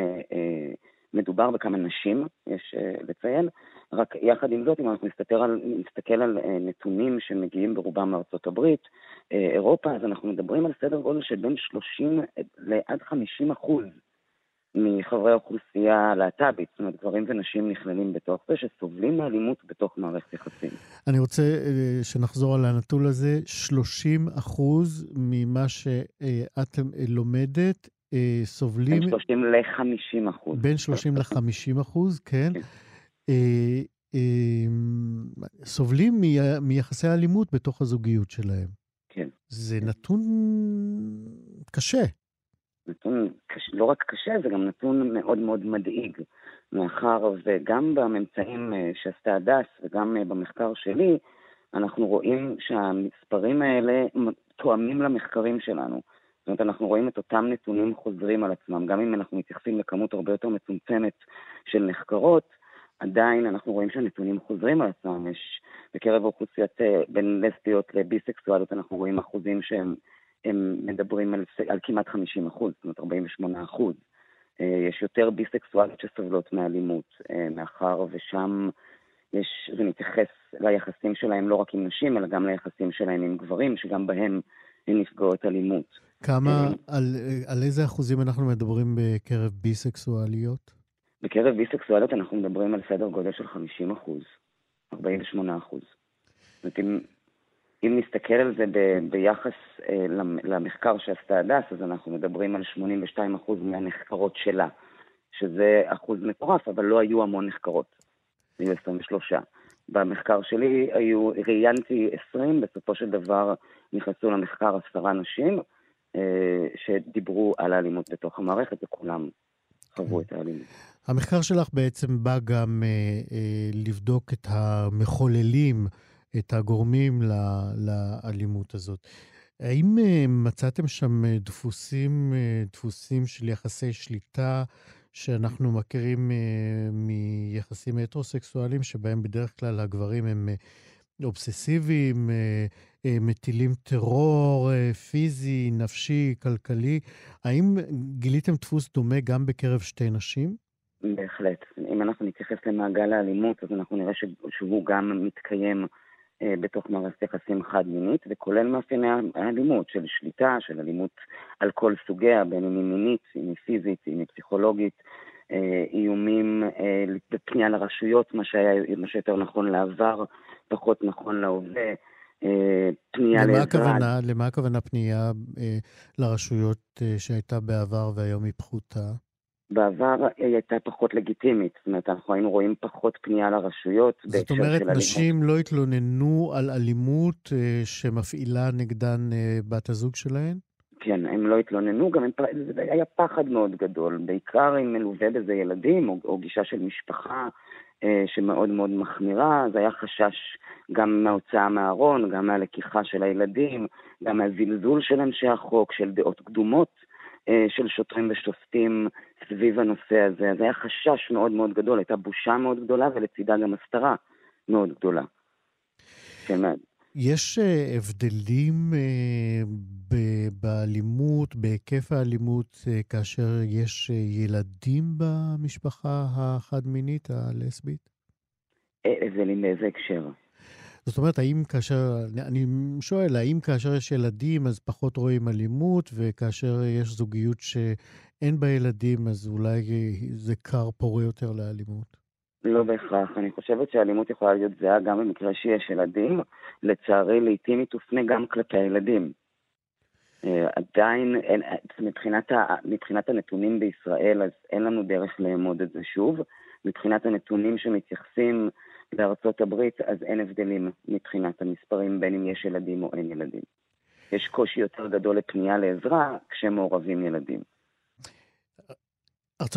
מדובר, בכמה נשים, יש לציין. רק יחד עם זאת, אם אנחנו נסתכל על, נסתכל על נתונים שמגיעים ברובם מארצות הברית, אירופה, אז אנחנו מדברים על סדר גודל של בין 30 לעד 50 אחוז מחברי האוכלוסייה הלהט"בית, זאת אומרת, גברים ונשים נכללים בתוך זה, שסובלים מאלימות בתוך מערכת יחסים. אני רוצה אה, שנחזור על הנתון הזה, 30 אחוז ממה שאת לומדת אה, סובלים... בין 30 ל-50 אחוז. בין 30 ל-50 אחוז, כן. כן. אה, סובלים מיחסי האלימות בתוך הזוגיות שלהם. כן. זה נתון קשה. נתון קש, לא רק קשה, זה גם נתון מאוד מאוד מדאיג, מאחר וגם בממצאים אה, שעשתה הדס וגם אה, במחקר שלי, אנחנו רואים שהמספרים האלה תואמים למחקרים שלנו. זאת אומרת, אנחנו רואים את אותם נתונים חוזרים על עצמם. גם אם אנחנו מתייחסים לכמות הרבה יותר מצומצמת של נחקרות, עדיין אנחנו רואים שהנתונים חוזרים על עצמם. יש בקרב אוכלוסיית אה, בין לסביות לביסקסואליות, אנחנו רואים אחוזים שהם הם מדברים על, על כמעט 50 אחוז, זאת אומרת 48 אחוז. אה, יש יותר ביסקסואליות שסובלות מאלימות, אה, מאחר ושם יש, זה מתייחס ליחסים שלהם לא רק עם נשים, אלא גם ליחסים שלהם עם גברים, שגם בהם הן נפגעות אלימות. כמה, אה, על, על איזה אחוזים אנחנו מדברים בקרב ביסקסואליות? בקרב ביסקסואליות אנחנו מדברים על סדר גודל של 50 אחוז, 48 אחוז. זאת אומרת, אם אם נסתכל על זה ב, ביחס אה, למחקר שעשתה הדס, אז אנחנו מדברים על 82% מהנחקרות שלה, שזה אחוז מטורף, אבל לא היו המון נחקרות, היו 23. במחקר שלי היו, ראיינתי 20, בסופו של דבר נכנסו למחקר עשרה נשים שדיברו על האלימות בתוך המערכת, וכולם חוו את האלימות. המחקר שלך בעצם בא גם אה, אה, לבדוק את המחוללים את הגורמים לאלימות הזאת. האם אה, מצאתם שם אה, דפוסים, אה, דפוסים של יחסי שליטה שאנחנו מכירים יחסים הטרוסקסואליים, שבהם בדרך כלל הגברים הם אובססיביים, מטילים טרור פיזי, נפשי, כלכלי. האם גיליתם דפוס דומה גם בקרב שתי נשים? בהחלט. אם אנחנו נתייחס למעגל האלימות, אז אנחנו נראה שהוא גם מתקיים אה, בתוך מערכת יחסים חד-מינית, וכולל מאפייני האלימות, של שליטה, של אלימות על כל סוגיה, בין אם היא מינית, אם היא פיזית, אם היא פסיכולוגית, אה, איומים אה, בפנייה לרשויות, מה שהיה מה שיותר נכון לעבר, פחות נכון להווה. פנייה לעזרה. הכוונה, למה הכוונה פנייה אה, לרשויות אה, שהייתה בעבר והיום היא פחותה? בעבר היא הייתה פחות לגיטימית, זאת אומרת, אנחנו היינו רואים פחות פנייה לרשויות זאת אומרת, נשים לא התלוננו על אלימות אה, שמפעילה נגדן אה, בת הזוג שלהן? כן, הם לא התלוננו, גם הם, זה היה פחד מאוד גדול, בעיקר אם מלווה בזה ילדים, או, או גישה של משפחה אה, שמאוד מאוד מחמירה, אז היה חשש גם מההוצאה מהארון, גם מהלקיחה של הילדים, גם מהזלזול של אנשי החוק, של דעות קדומות. אה, של שוטרים ושופטים סביב הנושא הזה. אז היה חשש מאוד מאוד גדול, הייתה בושה מאוד גדולה ולצידה גם הסתרה מאוד גדולה. יש אה, הבדלים אה, באלימות, בהיקף האלימות, כאשר יש ילדים במשפחה החד-מינית, הלסבית? הבדלים באיזה הקשר? זאת אומרת, האם כאשר, אני שואל, האם כאשר יש ילדים אז פחות רואים אלימות, וכאשר יש זוגיות שאין בה ילדים, אז אולי זה כר פורה יותר לאלימות? לא בהכרח. אני חושבת שהאלימות יכולה להיות זהה גם במקרה שיש ילדים. לצערי, לעיתים היא תופנה גם כלפי הילדים. אה, עדיין, אין, מבחינת, ה, מבחינת הנתונים בישראל, אז אין לנו דרך לאמוד את זה שוב. מבחינת הנתונים שמתייחסים בארצות הברית, אז אין הבדלים מבחינת המספרים, בין אם יש ילדים או אין ילדים. יש קושי יותר גדול לפנייה לעזרה כשמעורבים ילדים.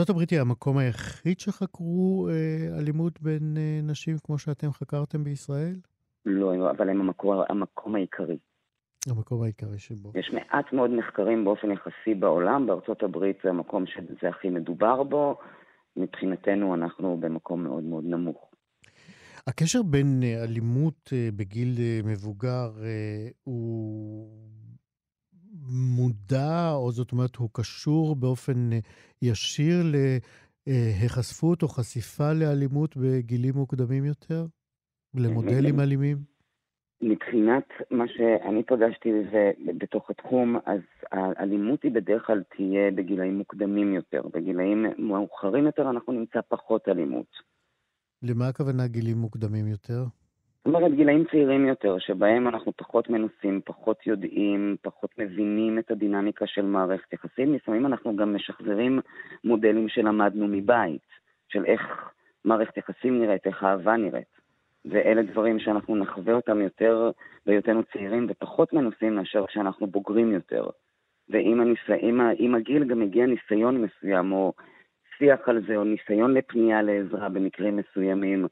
הברית היא המקום היחיד שחקרו אה, אלימות בין אה, נשים כמו שאתם חקרתם בישראל? לא, אבל הם המקום, המקום העיקרי. המקום העיקרי שבו. יש מעט מאוד מחקרים באופן יחסי בעולם, בארצות הברית זה המקום שזה הכי מדובר בו, מבחינתנו אנחנו במקום מאוד מאוד נמוך. הקשר בין אה, אלימות אה, בגיל אה, מבוגר הוא מודע, או זאת אומרת, הוא קשור באופן ישיר להיחשפות או חשיפה לאלימות בגילים מוקדמים יותר? למודלים אלימים? מבחינת מה שאני פגשתי בתוך התחום, אז האלימות היא בדרך כלל תהיה בגילאים מוקדמים יותר. בגילאים מאוחרים יותר אנחנו נמצא פחות אלימות. למה הכוונה גילים מוקדמים יותר? זאת אומרת, גילאים צעירים יותר, שבהם אנחנו פחות מנוסים, פחות יודעים, פחות מבינים את הדינמיקה של מערכת יחסים. לפעמים אנחנו גם משחזרים מודלים שלמדנו מבית, של איך מערכת יחסים נראית, איך אהבה נראית. ואלה דברים שאנחנו נחווה אותם יותר בהיותנו צעירים ופחות מנוסים מאשר כשאנחנו בוגרים יותר. ועם הניס... הגיל גם מגיע ניסיון מסוים, או שיח על זה או ניסיון לפנייה לעזרה במקרים מסוימים,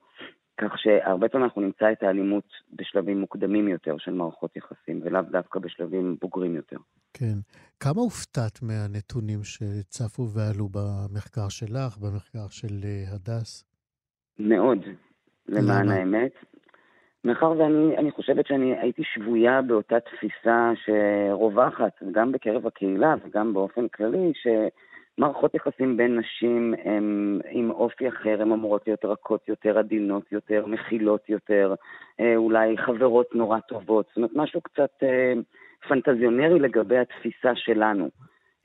כך שהרבה פעמים אנחנו נמצא את האלימות בשלבים מוקדמים יותר של מערכות יחסים, ולאו דווקא בשלבים בוגרים יותר. כן. כמה הופתעת מהנתונים שצפו ועלו במחקר שלך, במחקר של אה, הדס? מאוד, למען למה? האמת. מאחר ואני חושבת שאני הייתי שבויה באותה תפיסה שרווחת, גם בקרב הקהילה וגם באופן כללי, ש... מערכות יחסים בין נשים הן עם אופי אחר, הן אמורות להיות רכות יותר, עדינות יותר, מכילות יותר, אה, אולי חברות נורא טובות, זאת אומרת, משהו קצת אה, פנטזיונרי לגבי התפיסה שלנו.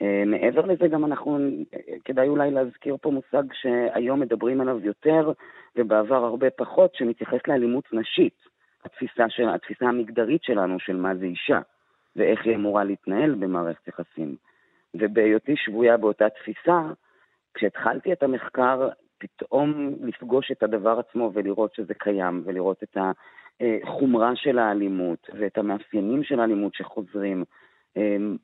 אה, מעבר לזה גם אנחנו, כדאי אולי להזכיר פה מושג שהיום מדברים עליו יותר ובעבר הרבה פחות, שמתייחס לאלימות נשית, התפיסה, של, התפיסה המגדרית שלנו של מה זה אישה ואיך היא אמורה להתנהל במערכת יחסים. ובהיותי שבויה באותה תפיסה, כשהתחלתי את המחקר, פתאום לפגוש את הדבר עצמו ולראות שזה קיים, ולראות את החומרה של האלימות ואת המאפיינים של האלימות שחוזרים. אמ,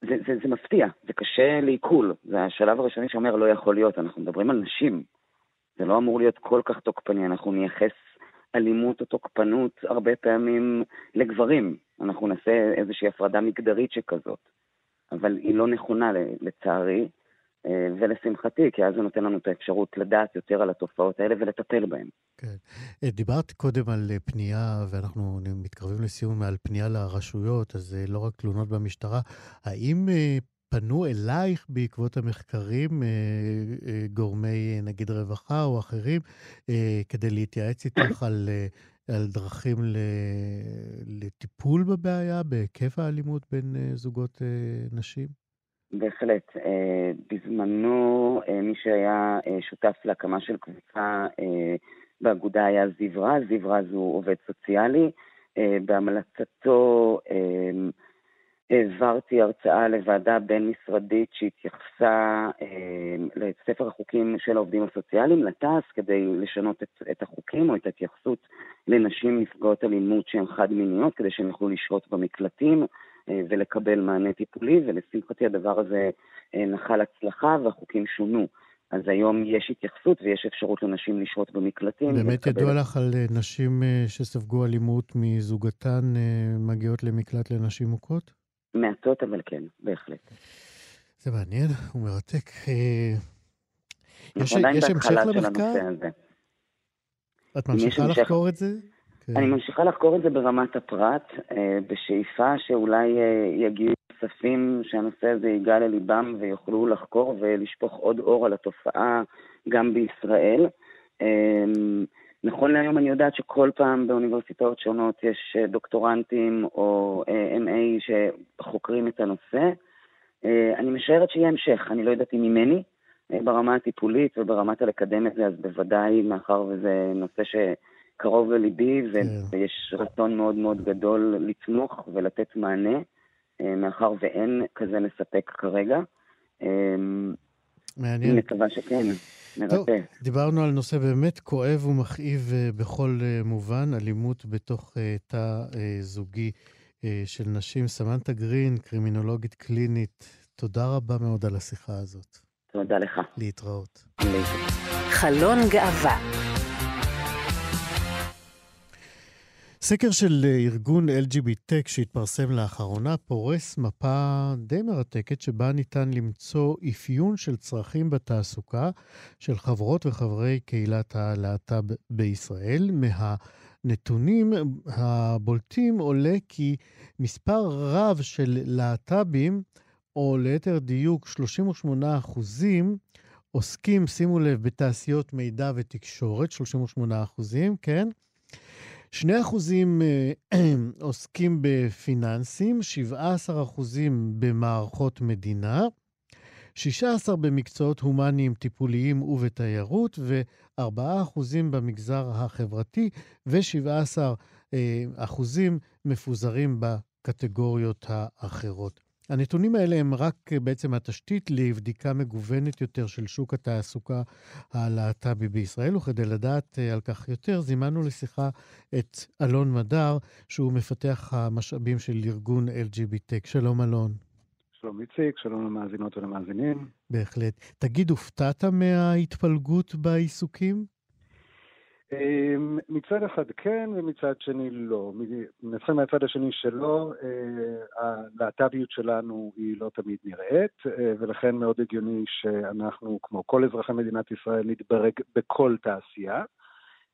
זה, זה, זה מפתיע, זה קשה לעיכול. זה השלב הראשוני שאומר לא יכול להיות, אנחנו מדברים על נשים. זה לא אמור להיות כל כך תוקפני, אנחנו נייחס אלימות או תוקפנות הרבה פעמים לגברים. אנחנו נעשה איזושהי הפרדה מגדרית שכזאת. אבל היא לא נכונה לצערי. אה, ולשמחתי, כי אז זה נותן לנו את האפשרות לדעת יותר על התופעות האלה ולטפל בהן. כן. אה, דיברת קודם על אה, פנייה, ואנחנו מתקרבים לסיום, על פנייה לרשויות, אז לא רק תלונות במשטרה. האם פנו אלייך בעקבות המחקרים גורמי, נגיד, רווחה או אחרים, כדי להתייעץ איתך על, על דרכים לטיפול בבעיה, בהיקף האלימות בין זוגות נשים? בהחלט. אה, בזמנו, אה, מי שהיה אה, שותף להקמה של קבוצה באגודה היה זיו רז. זיו רז הוא עובד סוציאלי. בהמלצתו העברתי הרצאה לוועדה בין-משרדית שהתייחסה לספר החוקים של העובדים הסוציאליים, לתעש, כדי לשנות את, את החוקים או את ההתייחסות לנשים נפגעות אלימות שהן חד-מיניות, כדי שהן יוכלו לשהות במקלטים. אה, ולקבל מענה טיפולי, ולשמחתי הדבר הזה אה, נחל הצלחה והחוקים שונו. אז היום יש התייחסות ויש אפשרות לנשים לשהות במקלטים. באמת ידוע לך על אה, נשים שספגו אלימות מזוגתן מגיעות למקלט לנשים מוכות? מעטות, אבל כן, בהחלט. זה מעניין ומרתק. יש, יש המשך למחקר? את ממשיכה לחקור את זה? כן. אני ממשיכה לחקור את זה ברמת הפרט, אה, בשאיפה שאולי אה, יגיעו כספים שהנושא הזה ייגע לליבם ויוכלו לחקור ולשפוך עוד אור על התופעה גם בישראל. אה, נכון להיום אני יודעת שכל פעם באוניברסיטאות שונות יש דוקטורנטים או MA שחוקרים את הנושא. אני משערת שיהיה המשך, אני לא יודעת אם ממני, ברמה הטיפולית וברמת הלקדם את זה, אז בוודאי, מאחר וזה נושא ש... קרוב לליבי, כן. ויש רצון מאוד מאוד גדול לתמוך ולתת מענה, אה, מאחר ואין כזה מספק כרגע. אה, מעניין. אני מקווה שכן, מרפא. טוב, דיברנו על נושא באמת כואב ומכאיב אה, בכל מובן, אלימות בתוך תא זוגי של נשים. סמנטה גרין, קרימינולוגית קלינית, תודה רבה מאוד על השיחה הזאת. תודה לך. להתראות. חלון גאווה סקר של אה, ארגון LGBTech שהתפרסם לאחרונה פורס מפה די מרתקת שבה ניתן למצוא אפיון של צרכים בתעסוקה של חברות וחברי קהילת הלהט"ב בישראל. מהנתונים הבולטים עולה כי מספר רב של להט"בים, או ליתר דיוק 38 אחוזים, עוסקים, שימו לב, בתעשיות מידע ותקשורת, 38 אחוזים, כן? 2% אה, עוסקים בפיננסים, 17% במערכות מדינה, 16 במקצועות הומניים טיפוליים ובתיירות, ו-4% במגזר החברתי, ו-17% מפוזרים בקטגוריות האחרות. הנתונים האלה הם רק אה, בעצם התשתית לבדיקה מגוונת יותר של שוק התעסוקה הלהט"בי בישראל, וכדי לדעת אה, על כך יותר, זימנו לשיחה את אלון מדר, שהוא מפתח המשאבים של ארגון LGBTech. שלום אלון. שלום איציק, שלום למאזינות ולמאזינים. בהחלט. תגיד, הופתעת מההתפלגות בעיסוקים? אמ, מצד אחד כן ומצד שני לא. נתחיל מהצד השני שלא, אה, הלהט"ביות שלנו היא לא תמיד נראית, אה, ולכן מאוד הגיוני שאנחנו, כמו כל אזרחי מדינת ישראל, נתברג בכל תעשייה.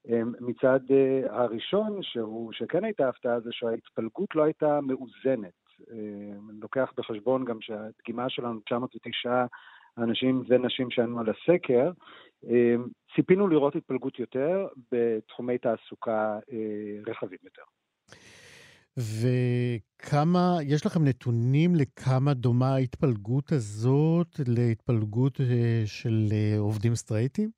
אמ, מצד אה, הראשון, שהוא, שכן הייתה הפתעה, זה שההתפלגות לא הייתה מאוזנת. אמ, אני לוקח בחשבון גם שהדגימה שלנו, 909 אנשים ונשים שענו על הסקר, אמ, ציפינו לראות התפלגות יותר בתחומי תעסוקה אה, רחבים יותר. וכמה, יש לכם נתונים לכמה דומה ההתפלגות הזאת להתפלגות אה, של אה, עובדים סטרייטים?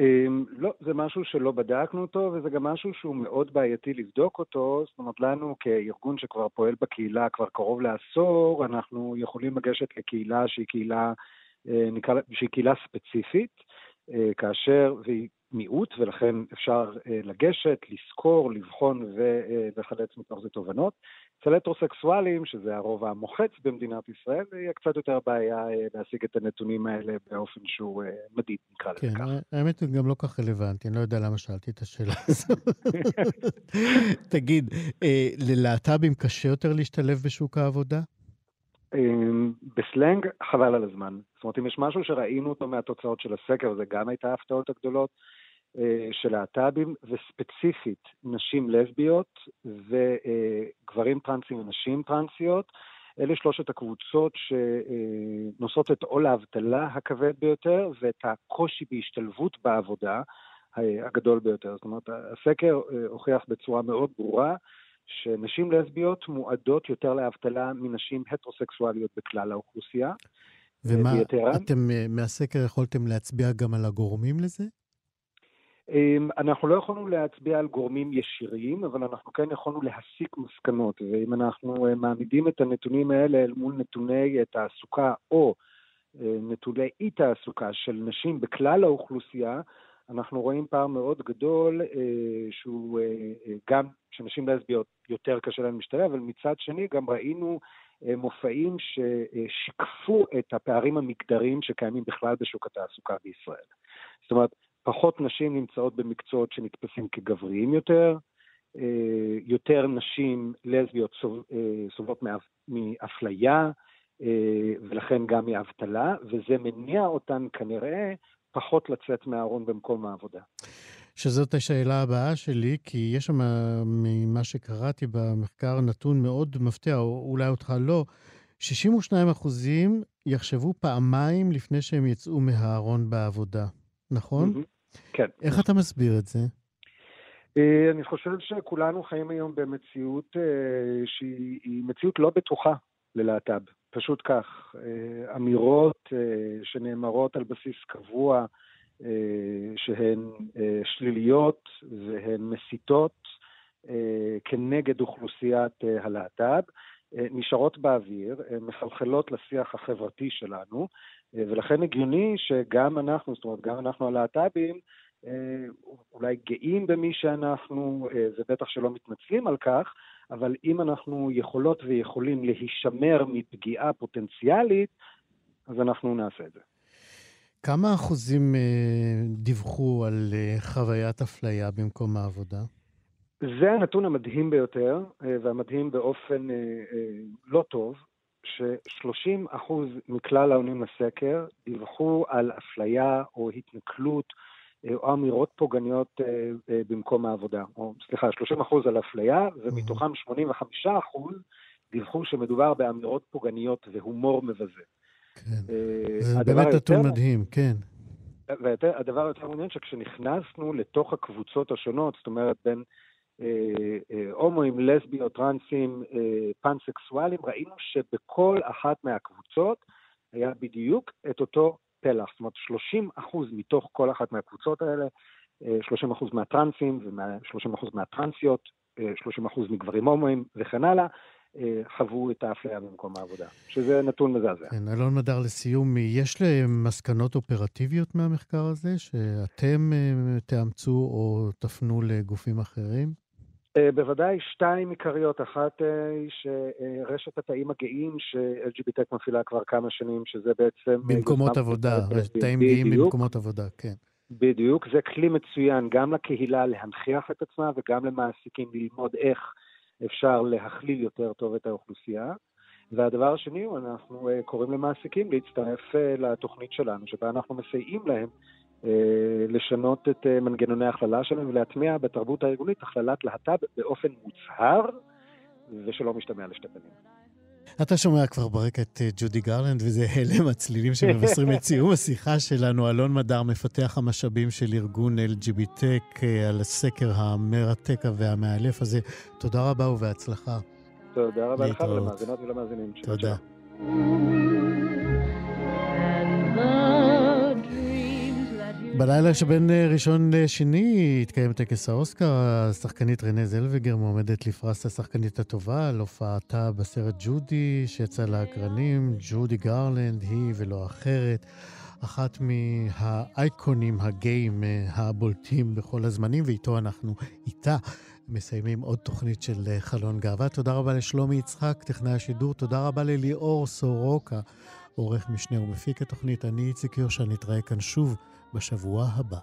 אמ, לא, זה משהו שלא בדקנו אותו, וזה גם משהו שהוא מאוד בעייתי לבדוק אותו. זאת אומרת, לנו כארגון שכבר פועל בקהילה כבר קרוב לעשור, אנחנו יכולים לגשת לקהילה שהיא קהילה, נקרא, שהיא קהילה ספציפית, כאשר, והיא מיעוט, ולכן אפשר אה, לגשת, לסקור, לבחון ולחלץ מתוך זה תובנות. אצל הטרוסקסואלים, שזה הרוב המוחץ במדינת ישראל, יהיה קצת יותר בעיה אה, להשיג את הנתונים האלה באופן שהוא מדיד, נקרא לזה ככה. כן, האמת היא גם לא כך רלוונטי, אני לא יודע למה שאלתי את השאלה הזאת. תגיד, ללהט"בים קשה יותר להשתלב בשוק העבודה? אמ, בסלנג, חבל על הזמן. זאת אומרת, אם יש משהו שראינו אותו מהתוצאות של הסקר, זה גם הייתה ההפתעות הגדולות אה, של להט"בים, וספציפית נשים לסביות וגברים טרנסים ונשים טרנסיות. אלה שלושת הקבוצות שנושאות את עול האבטלה הכבד ביותר ואת הקושי בהשתלבות בעבודה הגדול ביותר. זאת אומרת, הסקר אה, הוכיח בצורה מאוד ברורה שנשים לסביות מועדות יותר לאבטלה מנשים הטרוסקסואליות בכלל האוכלוסייה. ומה, ויתרה, אתם אה, מהסקר יכולתם להצביע גם על הגורמים לזה? אמ, אנחנו לא יכולנו להצביע על גורמים ישירים, אבל אנחנו כן יכולנו להסיק מסקנות, ואם אנחנו אה, מעמידים את הנתונים האלה אל מול נתוני תעסוקה או נתוני אי-תעסוקה של נשים בכלל האוכלוסייה, אנחנו רואים פער מאוד גדול, אה, שהוא אה, אה, גם שנשים לסביות יותר קשה להן להשתלב, אבל מצד שני גם ראינו אה, מופעים ששיקפו את הפערים המגדריים שקיימים בכלל בשוק התעסוקה בישראל. זאת אומרת, פחות נשים נמצאות במקצועות שנתפסים כגבריים יותר, אה, יותר נשים לסביות אה, סובלות מאפליה, אה, ולכן גם מאבטלה, וזה מניע אותן כנראה פחות לצאת מהארון במקום העבודה. שזאת השאלה הבאה שלי, כי יש שם, ממה שקראתי במחקר, נתון מאוד מפתיע, או אולי אותך לא, 62 אחוזים יחשבו פעמיים לפני שהם יצאו מהארון בעבודה, נכון? כן. איך אתה מסביר את זה? אה, אני חושב שכולנו חיים היום במציאות אה, שהיא מציאות לא בטוחה ללהט"ב. פשוט כך, אה, אמירות אה, שנאמרות על בסיס קבוע, אה, שהן שליליות והן מסיתות כנגד אוכלוסיית הלהט"ב, נשארות באוויר, מחלחלות לשיח החברתי שלנו, ולכן הגיוני שגם אנחנו, זאת אומרת, גם אנחנו הלהט"בים, אולי גאים במי שאנחנו, ובטח שלא מתנצלים על כך, אבל אם אנחנו יכולות ויכולים להישמר מפגיעה פוטנציאלית, אז אנחנו נעשה את זה. כמה אחוזים אה, דיווחו על אה, חוויית אפליה במקום העבודה? זה הנתון המדהים ביותר, אה, והמדהים באופן לא טוב, ש-30% מכלל העונים לסקר דיווחו על אפליה או התנכלות או אמירות פוגעניות אה, אה, במקום העבודה. או סליחה, 30% על אפליה, ומתוכם 85% דיווחו שמדובר באמירות פוגעניות והומור מבזה. כן, אה, זה באמת נתון מדהים, כן. והדבר היותר מעניין שכשנכנסנו לתוך הקבוצות השונות, זאת אומרת בין הומואים, לסביות, טרנסים, פאנסקסואלים, ראינו שבכל אחת מהקבוצות היה בדיוק את אותו פלח, זאת אומרת 30 אחוז מתוך כל אחת מהקבוצות האלה, 30 אה, אחוז מהטרנסים ו-30 אחוז מהטרנסיות, 30 אה, אחוז מגברים הומואים וכן הלאה, אה, חוו את האפליה במקום העבודה, שזה נתון מזעזע. כן, אלון מדר, לסיום, יש מסקנות אופרטיביות מהמחקר הזה, שאתם תאמצו או תפנו לגופים אחרים? Uh, בוודאי שתיים עיקריות. אחת uh, היא שרשת התאים הגאים ש-LGBTech מפעילה כבר כמה שנים, שזה בעצם... במקומות עבודה, תאים גאים במקומות עבודה, כן. בדיוק, זה כלי מצוין גם לקהילה להנכיח את עצמה וגם למעסיקים ללמוד איך אפשר להכליל יותר טוב את האוכלוסייה. והדבר השני הוא, אנחנו קוראים למעסיקים להצטרף לתוכנית שלנו, שבה אנחנו מסייעים להם אה, לשנות את אה, מנגנוני ההכללה שלהם ולהטמיע בתרבות הארגונית הכללת להט"ב באופן מוצהר ושלא משתמע לשתי פנים. אתה שומע כבר ברקע את אה, ג'ודי גרלנד, וזה הלם הצלילים שמבשרים את סיום השיחה שלנו. אלון מדר, מפתח המשאבים של ארגון LGBTech, על הסקר המרתק והמאלף הזה. תודה רבה ובהצלחה. תודה רבה לך ולמאזינות ולמאזינים. תודה. בלילה שבין אה, ראשון לשני התקיים טקס האוסקר. השחקנית רנה זלווגר מועמדת לפרס השחקנית הטובה על הופעתה בסרט ג'ודי, שיצא לאקרנים. ג'ודי גרלנד היא ולא אחרת. אחת מהאייקונים הגיים אה, הבולטים בכל הזמנים, ואיתו אנחנו, איתה, מסיימים עוד תוכנית של אה, חלון גאווה. תודה רבה לשלומי יצחק, טכנאי השידור. תודה רבה לליאור סורוקה, עורך משנה ומפיק התוכנית. אני איציק יושע, נתראה כאן שוב. בשבוע הבא.